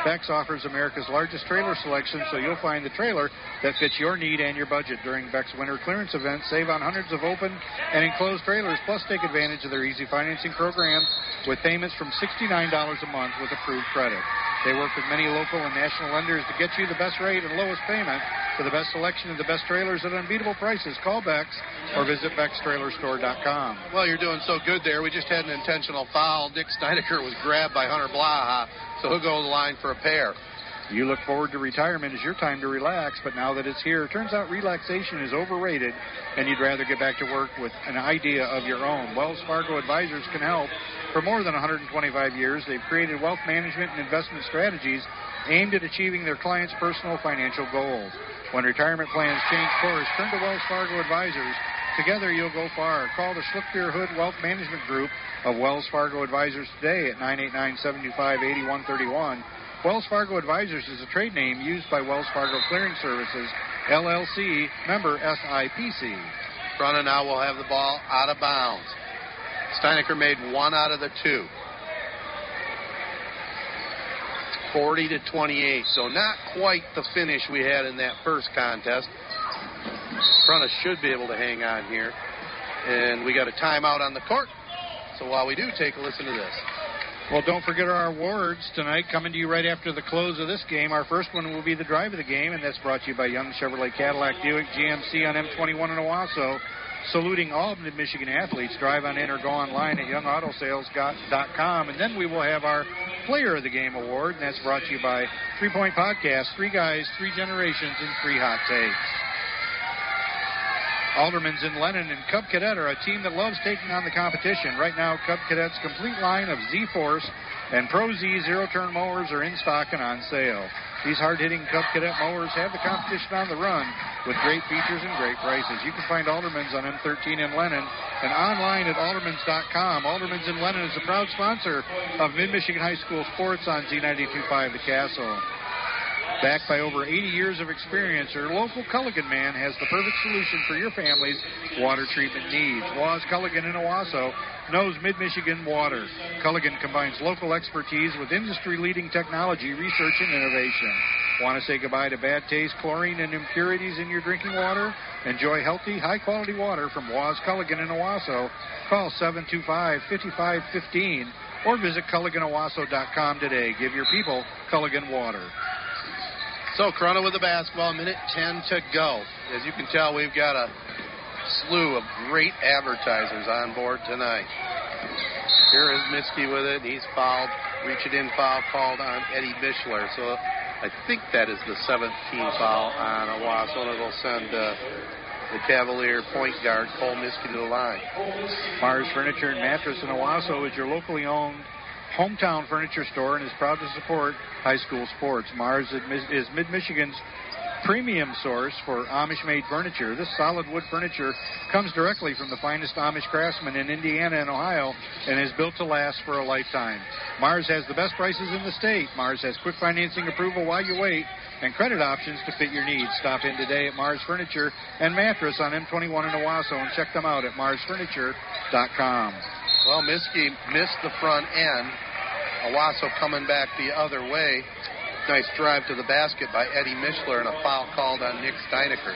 Speaker 6: Beck's offers America's largest trailer selection, so you'll find the trailer that fits your need and your budget. During Beck's winter clearance event, save on hundreds of open and enclosed trailers, plus take advantage of their easy financing program with payments from $69 a month with approved credit. They work with many local and national lenders to get you the best rate and lowest payment for the best selection of the best trailers at unbeatable prices. Call Beck's or visit Beck'sTrailerStore.com.
Speaker 2: Well, you're doing so good there. We just had an intentional foul. Nick Steinecker was grabbed by Hunter Blaha, so he'll go to the line for a pair.
Speaker 6: You look forward to retirement as your time to relax, but now that it's here, it turns out relaxation is overrated and you'd rather get back to work with an idea of your own. Wells Fargo Advisors can help. For more than 125 years, they've created wealth management and investment strategies aimed at achieving their clients' personal financial goals. When retirement plans change course, turn to Wells Fargo Advisors. Together, you'll go far. Call the Schlichter Hood Wealth Management Group of Wells Fargo Advisors today at 989 725 8131. Wells Fargo Advisors is a trade name used by Wells Fargo Clearing Services, LLC, member SIPC.
Speaker 2: Corunna now will have the ball out of bounds. Steinecker made one out of the two. 40 to 28, so not quite the finish we had in that first contest. Corunna should be able to hang on here. And we got a timeout on the court. So while we do, take a listen to this.
Speaker 6: Well, don't forget our awards tonight coming to you right after the close of this game. Our first one will be the drive of the game, and that's brought to you by Young Chevrolet Cadillac Buick GMC on M21 in Owosso. Saluting all of the Michigan athletes. Drive on in or go online at youngautosales.com. And then we will have our Player of the Game award, and that's brought to you by Three Point Podcast Three Guys, Three Generations, and Three Hot Takes. Aldermans and Lennon and Cub Cadet are a team that loves taking on the competition. Right now, Cub Cadet's complete line of Z Force and Pro Z zero turn mowers are in stock and on sale. These hard hitting Cub Cadet mowers have the competition on the run with great features and great prices. You can find Aldermans on M13 in Lennon and online at aldermans.com. Aldermans in Lennon is a proud sponsor of Mid Michigan High School sports on Z925 The Castle. Backed by over 80 years of experience, your local Culligan man has the perfect solution for your family's water treatment needs. Waz Culligan in Owosso knows Mid Michigan water. Culligan combines local expertise with industry leading technology, research, and innovation. Want to say goodbye to bad taste, chlorine, and impurities in your drinking water? Enjoy healthy, high quality water from Waz Culligan in Owosso. Call 725 5515 or visit CulliganOwosso.com today. Give your people Culligan water.
Speaker 2: So Corunna with the basketball, minute 10 to go. As you can tell, we've got a slew of great advertisers on board tonight. Here is Miskey with it. He's fouled, reach it in foul called on Eddie Mishler. So I think that is the 17th foul on Owosso, and it'll send uh, the Cavalier point guard Cole Miskey to the line.
Speaker 6: Mars Furniture and Mattress in Owosso is your locally owned hometown furniture store and is proud to support high school sports. Mars is Mid Michigan's premium source for Amish made furniture. This solid wood furniture comes directly from the finest Amish craftsmen in Indiana and Ohio and is built to last for a lifetime. Mars has the best prices in the state. Mars has quick financing approval while you wait and credit options to fit your needs. Stop in today at Mars Furniture and Mattress on M21 in Owosso and check them out at marsfurniture.com.
Speaker 2: Well, Miskey missed the front end. Owosso coming back the other way. Nice drive to the basket by Eddie Mishler and a foul called on Nick Steinecker.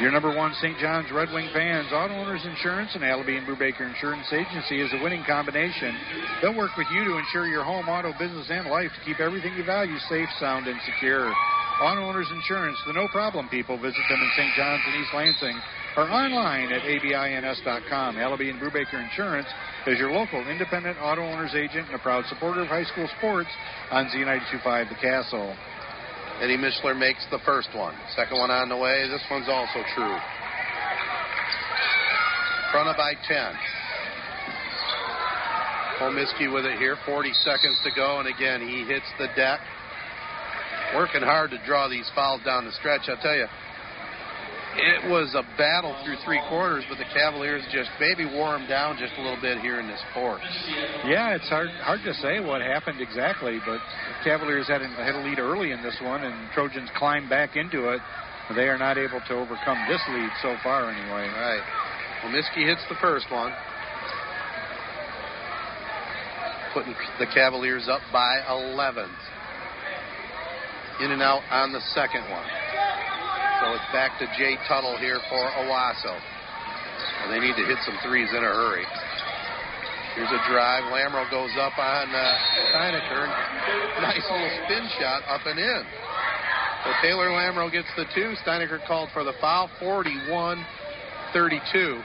Speaker 6: Your number one St. Johns Red Wing fans, Auto Owners Insurance and Allaby and Brubaker Insurance Agency is a winning combination. They'll work with you to insure your home, auto, business, and life to keep everything you value safe, sound, and secure. Auto Owners Insurance, the no problem people. Visit them in St. Johns and East Lansing or online at abins.com. Allaby and Brubaker Insurance is your local independent auto owners agent and a proud supporter of high school sports on Z925 The Castle.
Speaker 2: Eddie Mishler makes the first one. Second one on the way. This one's also true. Front of by 10. Miskey with it here. 40 seconds to go. And again, he hits the deck. Working hard to draw these fouls down the stretch. I'll tell you, it was a battle through three quarters, but the Cavaliers just maybe wore them down just a little bit here in this fourth.
Speaker 6: Yeah, it's hard hard to say what happened exactly, but the Cavaliers had a, had a lead early in this one, and Trojans climbed back into it. They are not able to overcome this lead so far, anyway.
Speaker 2: Right. Well, Miskey hits the first one, putting the Cavaliers up by 11. In and out on the second one. So it's back to Jay Tuttle here for Owosso. And they need to hit some threes in a hurry. Here's a drive. Lamro goes up on uh. Nice little spin shot up and in. So Taylor Lamro gets the two. Steinecker called for the foul. 41 32.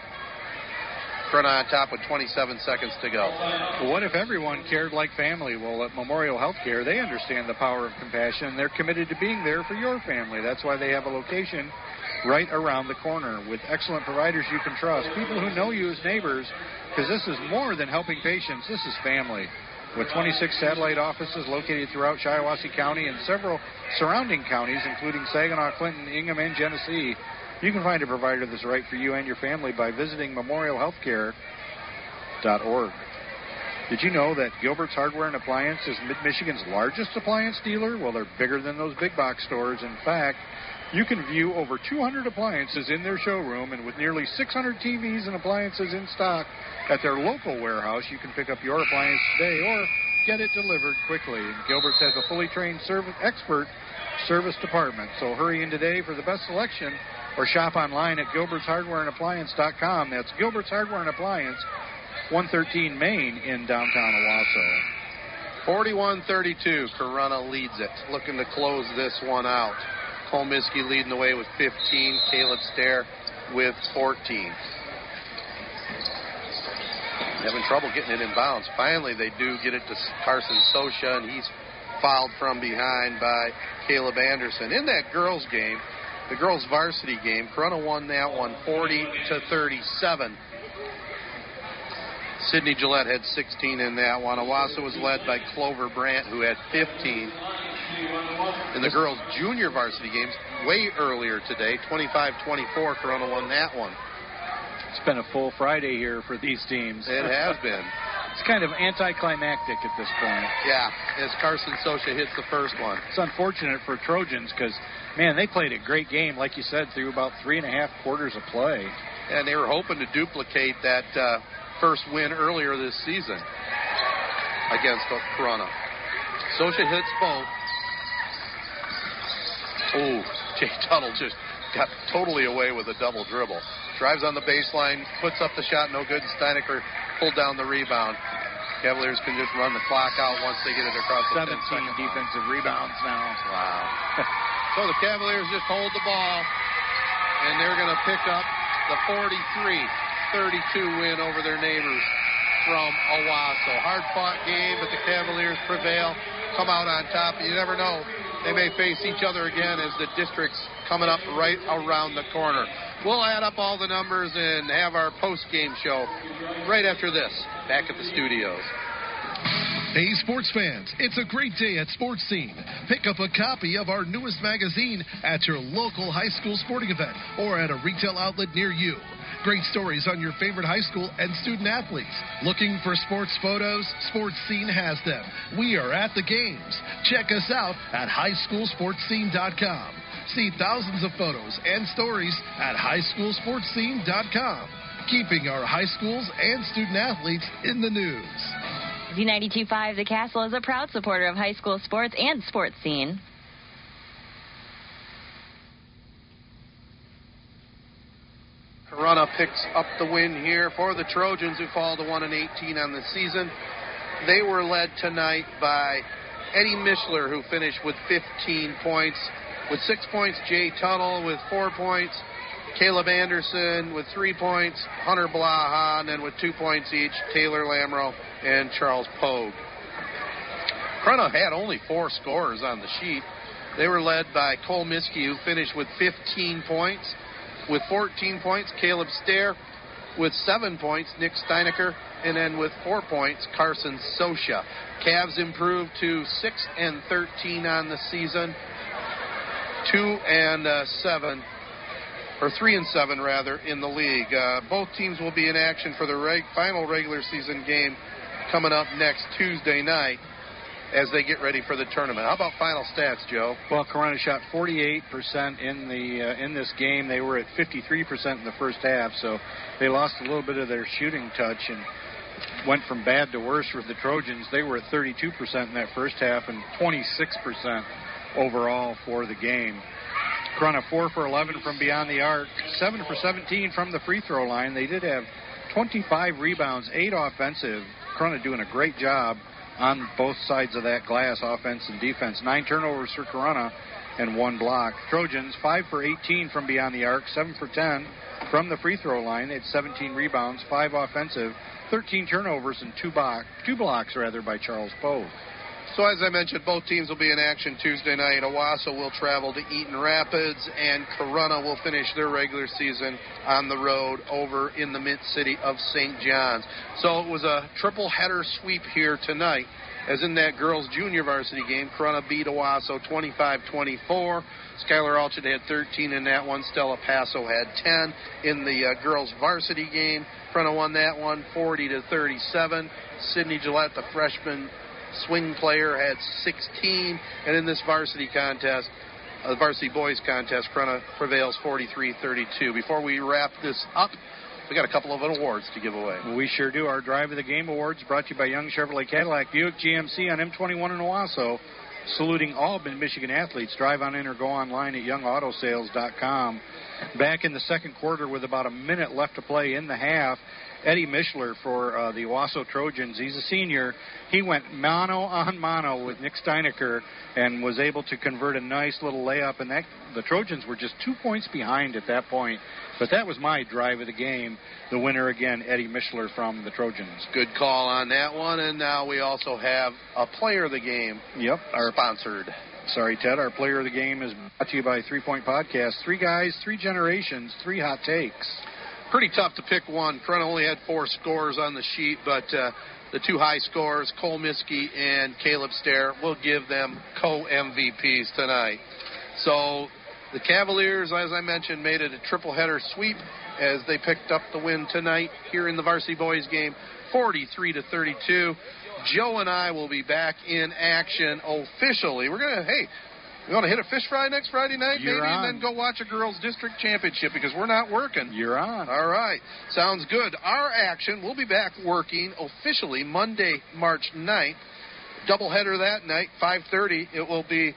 Speaker 2: Front on top with 27 seconds to go.
Speaker 6: What if everyone cared like family? Well, at Memorial Healthcare, they understand the power of compassion. They're committed to being there for your family. That's why they have a location right around the corner with excellent providers you can trust, people who know you as neighbors, because this is more than helping patients. This is family. With 26 satellite offices located throughout Shiawassee County and several surrounding counties, including Saginaw, Clinton, Ingham, and Genesee, you can find a provider that's right for you and your family by visiting memorialhealthcare.org. Did you know that Gilbert's Hardware and Appliance is Mid Michigan's largest appliance dealer? Well, they're bigger than those big box stores. In fact, you can view over 200 appliances in their showroom, and with nearly 600 TVs and appliances in stock at their local warehouse, you can pick up your appliance today or get it delivered quickly. And Gilbert's has a fully trained service expert service department. So hurry in today for the best selection or shop online at Gilbert's Hardware and Appliance.com. That's Gilbert's Hardware and Appliance, 113 Main in downtown Owosso.
Speaker 2: 41-32. Corunna leads it. Looking to close this one out. Cole Miskey leading the way with 15. Caleb Stair with 14. Having trouble getting it in bounds. Finally, they do get it to Carson Sosha, and he's fouled from behind by Caleb Anderson. In that girls' game, the girls' varsity game, Corunna won that one 40 to 37. Sydney Gillette had 16 in that one. Owosso was led by Clover Brandt, who had 15. In the girls' junior varsity games, way earlier today, 25-24, Corunna won that one.
Speaker 6: It's been a full Friday here for these teams.
Speaker 2: It has been.
Speaker 6: It's kind of anticlimactic at this point.
Speaker 2: Yeah, as Carson Sosha hits the first one.
Speaker 6: It's unfortunate for Trojans because, man, they played a great game, like you said, through about three and a half quarters of play.
Speaker 2: And they were hoping to duplicate that uh, first win earlier this season against Corunna. Sosha hits both. Oh, Jay Tuttle just got totally away with a double dribble. Drives on the baseline, puts up the shot, no good. Steinecker pulled down the rebound. Cavaliers can just run the clock out once they get it across the
Speaker 6: 17 defensive rebounds now.
Speaker 2: Wow. so the Cavaliers just hold the ball, and they're going to pick up the 43-32 win over their neighbors from Owosso. Hard fought game, but the Cavaliers prevail, come out on top. You never know. They may face each other again as the district's coming up right around the corner. We'll add up all the numbers and have our post game show right after this, back at the studios.
Speaker 7: Hey, sports fans, it's a great day at Sports Scene. Pick up a copy of our newest magazine at your local high school sporting event or at a retail outlet near you. Great stories on your favorite high school and student athletes. Looking for sports photos? Sports Scene has them. We are at the games. Check us out at highschoolsportscene.com. See thousands of photos and stories at highschoolsportscene.com. Keeping our high schools and student athletes in the news.
Speaker 14: Z92.5 The Castle is a proud supporter of high school sports and sports scene.
Speaker 2: Corunna picks up the win here for the Trojans, who fall to 1 and 18 on the season. They were led tonight by Eddie Mishler, who finished with 15 points. With six points, Jay Tuttle with four points, Caleb Anderson with three points, Hunter Blaha, and then with two points each, Taylor Lamro and Charles Pogue. Corunna had only four scorers on the sheet. They were led by Cole Miskey, who finished with 15 points. With 14 points, Caleb Stair. With seven points, Nick Steinecker. And then with four points, Carson Sosha. Cavs improved to 6 and 13 on the season. 2 and uh, 7 or three and seven rather in the league. Uh, both teams will be in action for the reg- final regular season game coming up next Tuesday night as they get ready for the tournament. How about final stats, Joe?
Speaker 6: Well, Corunna shot 48% in the uh, in this game. They were at 53% in the first half, so they lost a little bit of their shooting touch and went from bad to worse for the Trojans. They were at 32% in that first half and 26% overall for the game. Corunna 4 for 11 from beyond the arc, 7 for 17 from the free throw line. They did have 25 rebounds, 8 offensive. Corunna doing a great job on both sides of that glass, offense and defense. Nine turnovers for Corunna and one block. Trojans 5 for 18 from beyond the arc, 7 for 10 from the free throw line. They had 17 rebounds, 5 offensive, 13 turnovers, and 2, block, two blocks rather by Charles Poe.
Speaker 2: So as I mentioned, both teams will be in action Tuesday night. Owosso will travel to Eaton Rapids, and Corunna will finish their regular season on the road over in the Mint City of St. Johns. So it was a triple header sweep here tonight. As in that girls' junior varsity game, Corunna beat Owosso 25-24. Skylar Alchett had 13 in that one. Stella Paso had 10 in the uh, girls' varsity game. Corunna won that one 40 to 37. Sydney Gillette, the freshman swing player had 16, and in this varsity contest, uh, the varsity boys contest, Corunna prevails 43-32. Before we wrap this up, we got a couple of awards to give away.
Speaker 6: We sure do. Our Drive of the Game Awards brought to you by Young Chevrolet Cadillac Buick GMC on M21 in Owosso. Saluting all Michigan athletes. Drive on in or go online at youngautosales.com. Back in the second quarter, with about a minute left to play in the half, Eddie Mishler for uh, the Owosso Trojans. He's a senior. He went mano on mano with Nick Steinecker and was able to convert a nice little layup. And that the Trojans were just two points behind at that point. But that was my drive of the game. The winner again, Eddie Mishler from the Trojans.
Speaker 2: Good call on that one. And now we also have a player of the game.
Speaker 6: Yep,
Speaker 2: our sponsored.
Speaker 6: Sorry, Ted. Our player of the game is brought to you by Three Point Podcast. Three guys, three generations, three hot takes.
Speaker 2: Pretty tough to pick one. Corunna only had four scores on the sheet, but uh, the two high scores, Cole Miskey and Caleb Stair, will give them co MVPs tonight. So the Cavaliers, as I mentioned, made it a triple header sweep as they picked up the win tonight here in the varsity boys game, 43 to 32. Joe and I will be back in action officially. We're gonna hey, we want to hit a fish fry next Friday night,
Speaker 6: You're
Speaker 2: maybe,
Speaker 6: on.
Speaker 2: and then go watch a girls' district championship because we're not working.
Speaker 6: You're on.
Speaker 2: All right, sounds good. Our action, we'll be back working officially Monday, March 9th. Doubleheader that night, 5:30. It will be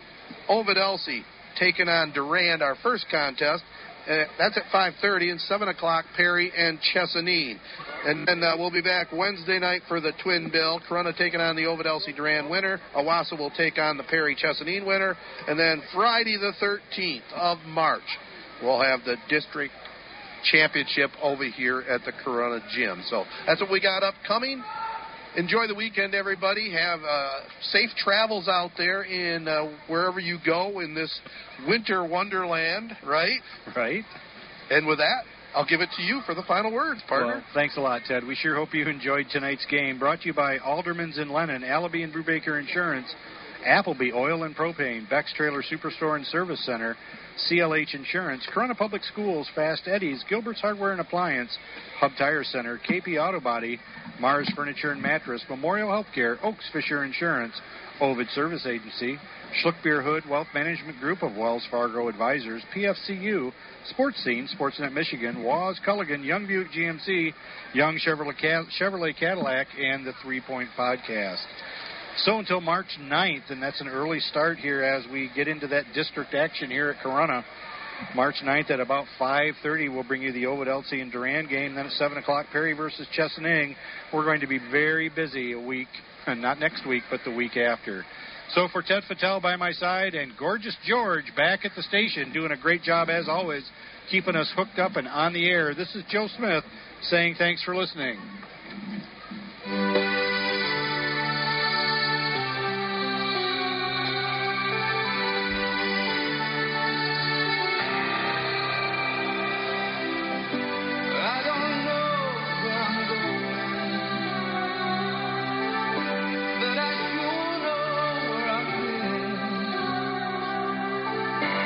Speaker 2: Ovid Elsie taking on Durand, our first contest. Uh, that's at 5:30 and 7 o'clock. Perry and Chesaning, and then uh, we'll be back Wednesday night for the twin bill. Corunna taking on the Ovid Elsie Durand winner. Owosso will take on the Perry Chesaning winner, and then Friday the 13th of March, we'll have the district championship over here at the Corunna Gym. So that's what we got upcoming. Enjoy the weekend, everybody. Have uh, safe travels out there in uh, wherever you go in this winter wonderland, right?
Speaker 6: Right.
Speaker 2: And with that, I'll give it to you for the final words, partner.
Speaker 6: Well, thanks a lot, Ted. We sure hope you enjoyed tonight's game. Brought to you by Aldermans and Lennon, Allaby and Brubaker Insurance, Appleby Oil and Propane, Beck's Trailer Superstore and Service Center, CLH Insurance, Corunna Public Schools, Fast Eddie's, Gilbert's Hardware and Appliance, Hub Tire Center, KP Auto Body, Mars Furniture and Mattress, Memorial Healthcare, Oaks Fisher Insurance, Ovid Service Agency, Schluck Beer Hood Wealth Management Group of Wells Fargo Advisors, PFCU, Sports Scene, Sportsnet Michigan, Waz Culligan, Young Buick GMC, Young Chevrolet, Chevrolet Cadillac, and the Three Point Podcast. So until March 9th, and that's an early start here as we get into that district action here at Corunna. March 9th at about 5:30, we'll bring you the Ovid Elsie and Durand game. Then at 7 o'clock, Perry versus Chesaning. We're going to be very busy a week, and not next week, but the week after. So for Ted Fattel by my side and gorgeous George back at the station doing a great job as always, keeping us hooked up and on the air. This is Joe Smith saying thanks for listening.